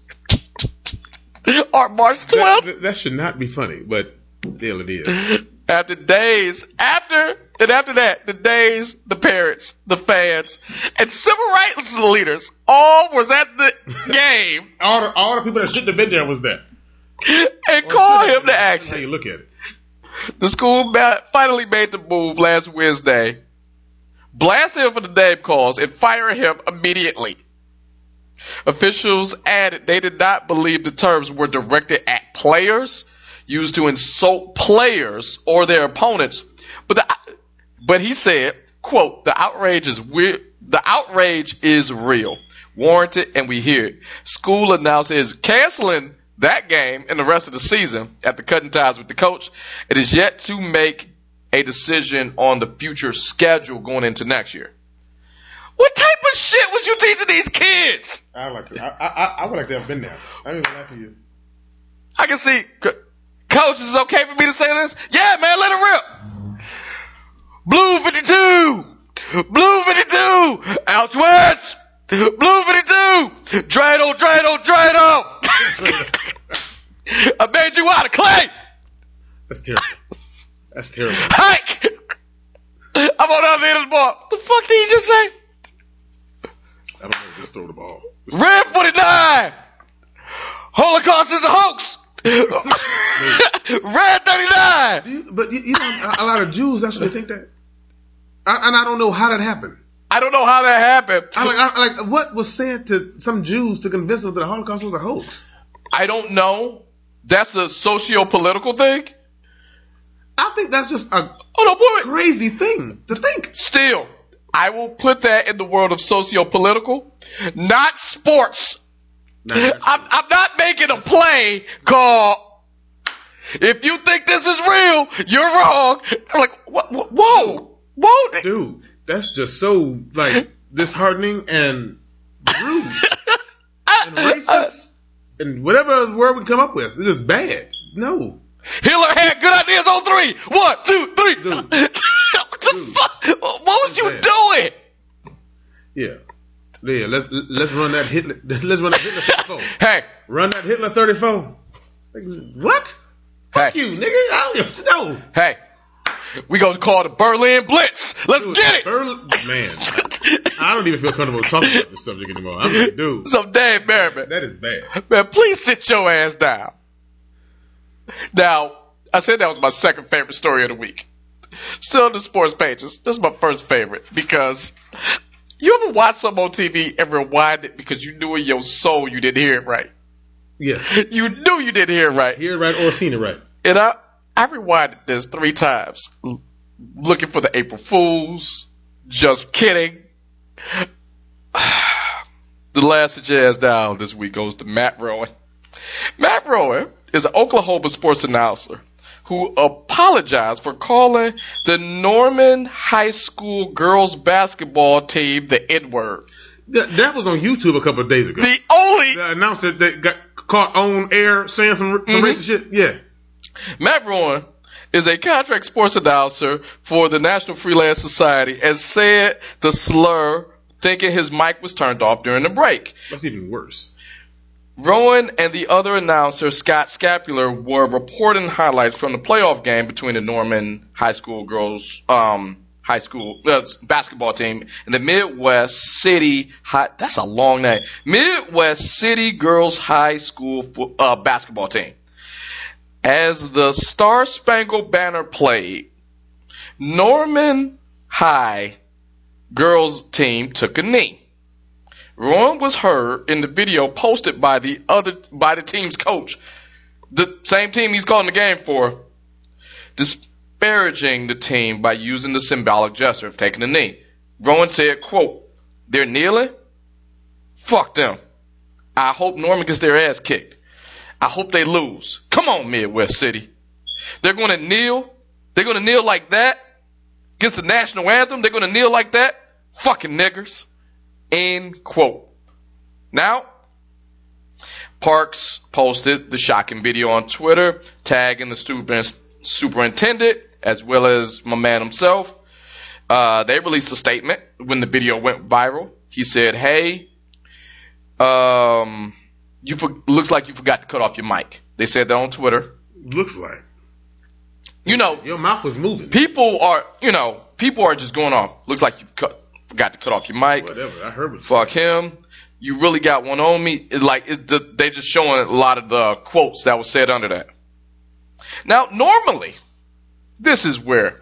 on March 12th. That, that- should not be funny, but still it is. after days, after and after that, the days, the parents, the fans, and civil rights leaders all was at the game All the, all the people that shouldn't have been there was there. and call him to action. you look at it. The school ma- finally made the move last Wednesday, blasted him for the name calls and fired him immediately. Officials added they did not believe the terms were directed at players, used to insult players or their opponents, but the, but he said, "quote The outrage is weird. The outrage is real, warranted, and we hear it." School announced it is canceling that game and the rest of the season after cutting ties with the coach. It is yet to make a decision on the future schedule going into next year. What type of shit was you teaching these kids? I like to. I, I, I would like to have been there. I ain't gonna lie to you. I can see, co- coach, is it okay for me to say this? Yeah, man, let it rip. Blue 52! Blue 52! Auschwitz! Blue 52! Dreidel, dreidel, dreidel! I made you out of clay! That's terrible. That's terrible. Hike! I'm on the other end of the ball. The fuck did he just say? I don't know. Just throw the ball. Red 49! Holocaust is a hoax! Red 39! You- But you, you know, a, a lot of Jews actually think that, I, and I don't know how that happened. I don't know how that happened. I like, I, like, what was said to some Jews to convince them that the Holocaust was a hoax? I don't know. That's a socio-political thing. I think that's just a Oh no, crazy thing to think. Still, I will put that in the world of socio-political, not sports. Nah, I'm, I'm not making a play called. If you think this is real, you're wrong. I'm like, wha- whoa, whoa. dude, that's just so like disheartening and rude and racist and whatever word we come up with. It's just bad. No. Hitler had good ideas on three. One, two, three. Dude. what the Dude. fuck? What was you bad. doing? Yeah. Yeah, let's let's run that Hitler let's run that Hitler 34. Hey, Run that Hitler 34. Like, what? Fuck you, nigga. I don't no. hey, we gonna call the Berlin Blitz. Let's Dude, get it. Berlin- man, I don't even feel comfortable talking about this subject anymore. I'm like, dude, Some Dave Merriman. that is bad. Man, please sit your ass down. Now, I said that was my second favorite story of the week. Still on the sports pages. This is my first favorite because you ever watch something on TV and rewind it because you knew in your soul you didn't hear it right. Yeah. You knew you didn't hear it right. Hear it right or seen it right. And I, I rewinded this three times, looking for the April Fools. Just kidding. The last jazz down this week goes to Matt Rowan. Matt Rowan is an Oklahoma sports announcer who apologized for calling the Norman High School girls basketball team the N word. That, that was on YouTube a couple of days ago. The only the announcer that got caught on air saying some, some Mhm. racist shit. Yeah. Matt Rowan is a contract sports announcer for the National Freelance Society and said the slur thinking his mic was turned off during the break. That's even worse. Rowan and the other announcer, Scott Scapular, were reporting highlights from the playoff game between the Norman High School girls um, high school uh, basketball team and the Midwest City High. That's a long name. Midwest City Girls High School fo- uh, basketball team. As the Star Spangled Banner played, Norman High girls team took a knee. Rowan was heard in the video posted by the other by the team's coach, the same team he's calling the game for, disparaging the team by using the symbolic gesture of taking a knee. Rowan said, "quote They're kneeling. Fuck them. I hope Norman gets their ass kicked. I hope they lose. Come on, Midwest City. They're going to kneel. They're going to kneel like that against the national anthem. They're going to kneel like that. Fucking niggers." End quote. Now, Parks posted the shocking video on Twitter, tagging the super- superintendent as well as my man himself. Uh, they released a statement when the video went viral. He said, "Hey, um, you for- looks like you forgot to cut off your mic." They said that on Twitter. Looks like. You know, Your mouth was moving. people are, you know, people are just going off. Looks like you cut, forgot to cut off your mic. Whatever. I heard what fuck him. You really got one on me. It, like it, the, they just showing a lot of the quotes that was said under that. Now, normally, this is where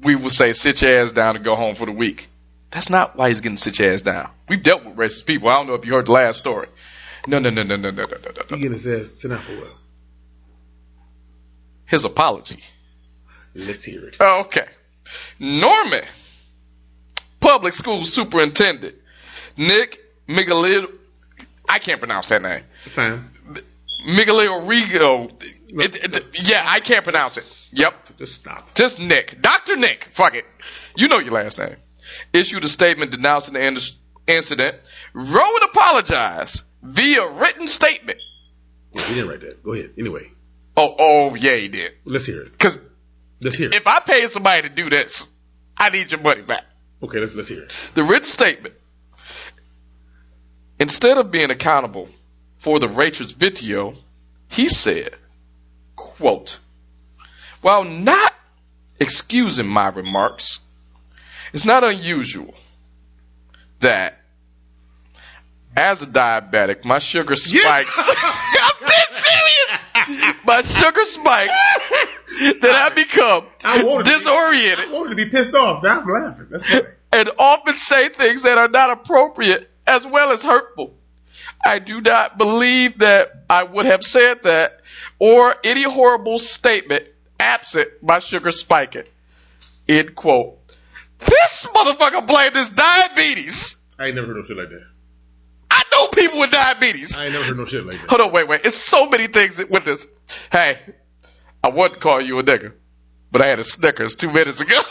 we would say sit your ass down and go home for the week. That's not why he's getting sit your ass down. We've dealt with racist people. I don't know if you heard the last story. No, no, no, no, no, no, no, no, no, He his ass sent out for what? His apology. Let's hear it. Oh, okay. Norman, public school superintendent, Nick Migalid. I can't pronounce that name. Fine. It, yeah, I can't pronounce it. Yep. Just stop. Just Nick. Dr. Nick. Fuck it. You know your last name. Issued a statement denouncing the in- incident. Rowan apologized via written statement. Yeah, he didn't write that. Go ahead. Anyway, Oh, oh, yeah, he did. let's hear it. Cause Let's hear it. if I pay somebody to do this, I need your money back. Okay, let's let's hear it. The written statement. Instead of being accountable for the racist video, he said, quote, while not excusing my remarks, it's not unusual that as a diabetic, my sugar spikes. I'm dead serious. My sugar spikes that I become I to be- disoriented I wanted to be pissed off. Now I'm laughing. That's funny. and often say things that are not appropriate as well as hurtful. I do not believe that I would have said that or any horrible statement absent my sugar spiking. End quote. This motherfucker blamed his diabetes. I ain't never heard no shit like that. I know people with diabetes. I ain't never heard no shit like that. Hold on, wait, wait. It's so many things with this. Hey, I wouldn't call you a nigga, but I had a Snickers two minutes ago.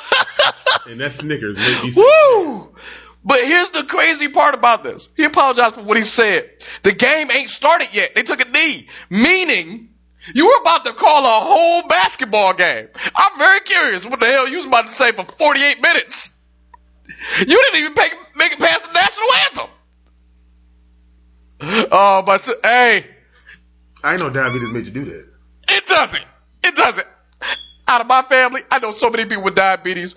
And that Snickers made me. Woo! But here's the crazy part about this. He apologized for what he said. The game ain't started yet. They took a knee. Meaning, you were about to call a whole basketball game. I'm very curious what the hell you was about to say for 48 minutes. You didn't even make, make it past the national anthem. Oh, but hey, I ain't know diabetes made you do that. it doesn't. It doesn't. Out of my family, I know so many people with diabetes.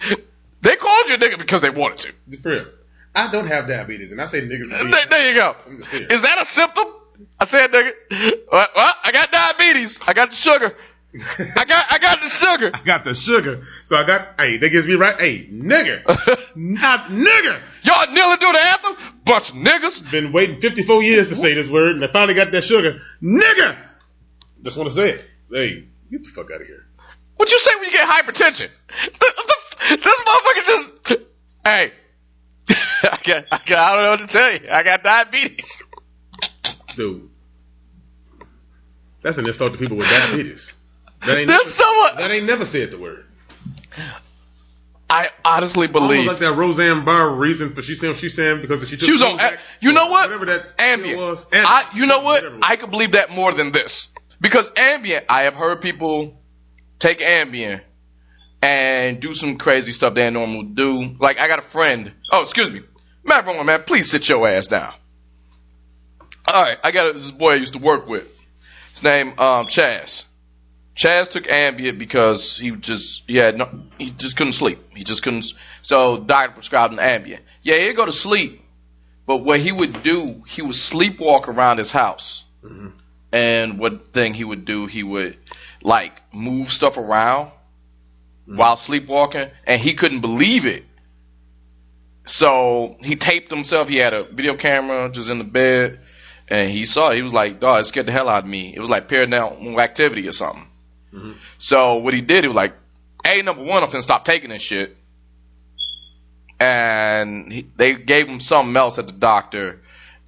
They called you a nigga because they wanted to. For real. I don't have diabetes, and I say niggas. There, there you go. I'm just saying. Is that a symptom? I said, nigga. Well, well, I got diabetes. I got the sugar. I got, I got the sugar. I got the sugar, so I got. Hey, that gives me right. Hey, nigger, not nigger. Y'all kneeling do the anthem? Bunch of niggas. Been waiting 54 years to say this word, and I finally got that sugar, nigger. Just want to say it. Hey, get the fuck out of here. What you say when you get hypertension? This motherfucker just. Hey. I got, I got, I don't know what to tell you. I got diabetes. Dude, that's an insult to people with diabetes. That ain't never, someone- that ain't never said the word. I honestly believe Almost like that Roseanne Barr reason for she saying what she's saying because she took she was on. Prozac, You know what? Whatever that Ambien. pill was. I, you know what? Whatever it was. I could believe that more than this because Ambien. I have heard people take Ambien and do some crazy stuff they normally do. Like I got a friend. Oh, excuse me, Matt man. Please sit your ass down. All right, I got a, this boy I used to work with. His name um, Chaz. Chaz took Ambien because he just he had no he just couldn't sleep. He just couldn't. So doctor prescribed him Ambien. Yeah, he'd go to sleep, but what he would do, he would sleepwalk around his house. Mm-hmm. And what thing he would do, he would like move stuff around mm-hmm. while sleepwalking, and he couldn't believe it. So he taped himself. He had a video camera just in the bed, and he saw. It. He was like, "Dog, it scared the hell out of me." It was like paranormal activity or something. So what he did, he was like, "Hey, number one, I'm finna stop taking this shit." And he, they gave him something else at the doctor,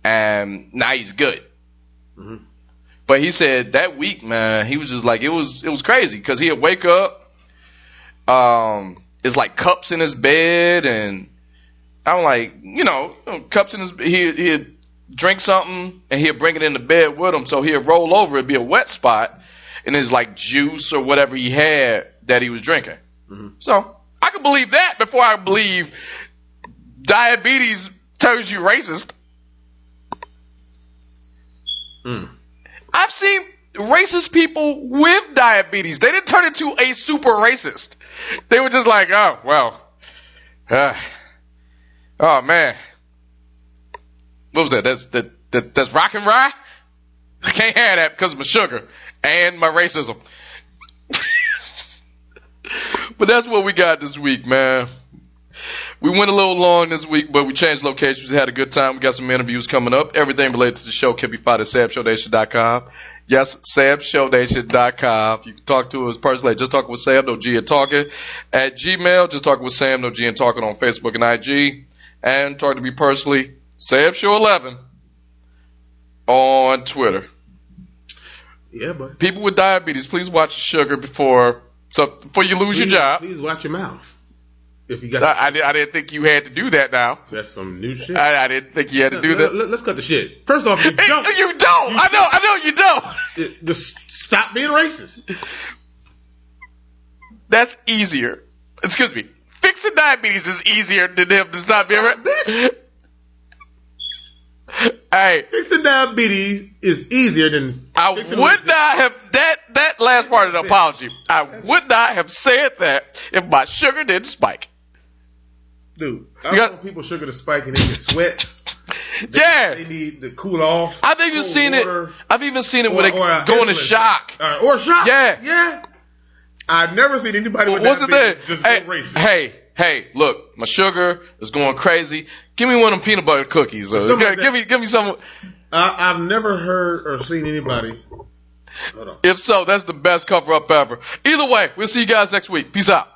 and now he's good. But he said that week, man, he was just like it was. It was crazy because he'd wake up, um, it's like cups in his bed, and I'm like, you know, cups in his. He he'd drink something and he'd bring it in the bed with him, so he'd roll over. It'd be a wet spot, and it's like juice or whatever he had that he was drinking. So I could believe that before I believe diabetes turns you racist. I've seen racist people with diabetes. They didn't turn into a super racist. They were just like, oh well, uh, oh man, what was that? That's that, that that's rock and rye. I can't have that because of my sugar and my racism. but that's what we got this week, man. We went a little long this week, but we changed locations. We had a good time. We got some interviews coming up. Everything related to the show can be found at samshownation.com. Yes, samshownation.com. You can talk to us personally. Just talk with Sam, no G and talking. At Gmail, just talk with Sam, no G and talking on Facebook and IG. And talk to me personally, Sam Show 11 on Twitter. Yeah, but People with diabetes, please watch your sugar before so before you lose your job. please watch your mouth. If you got I, I, I didn't think you had to do that now. that's some new shit. I, I didn't think you had to do that. Let, us cut the shit. First off, you don't. You don't. I know. I know you don't. Just stop being racist. That's easier. Excuse me. Fixing diabetes is easier than him to stop being right. Hey, Fixing diabetes is easier than I would not have that that last part of the apology. I would not have said that if my sugar didn't spike. Dude, I want people sugar to spike and they get sweats. They, Yeah. they need to cool off. I've even Cold seen water, it. I've even seen it or- or a go into shock. Uh, or shock. Yeah. yeah. I've never seen anybody with What's the thing? diabetes just Hey, go racist. hey, hey! Look, my sugar is going crazy. Give me one of them peanut butter cookies. Uh, like give, me, give me some. I, I've never heard or seen anybody. Hold on. If so, that's the best cover up ever. Either way, we'll see you guys next week. Peace out.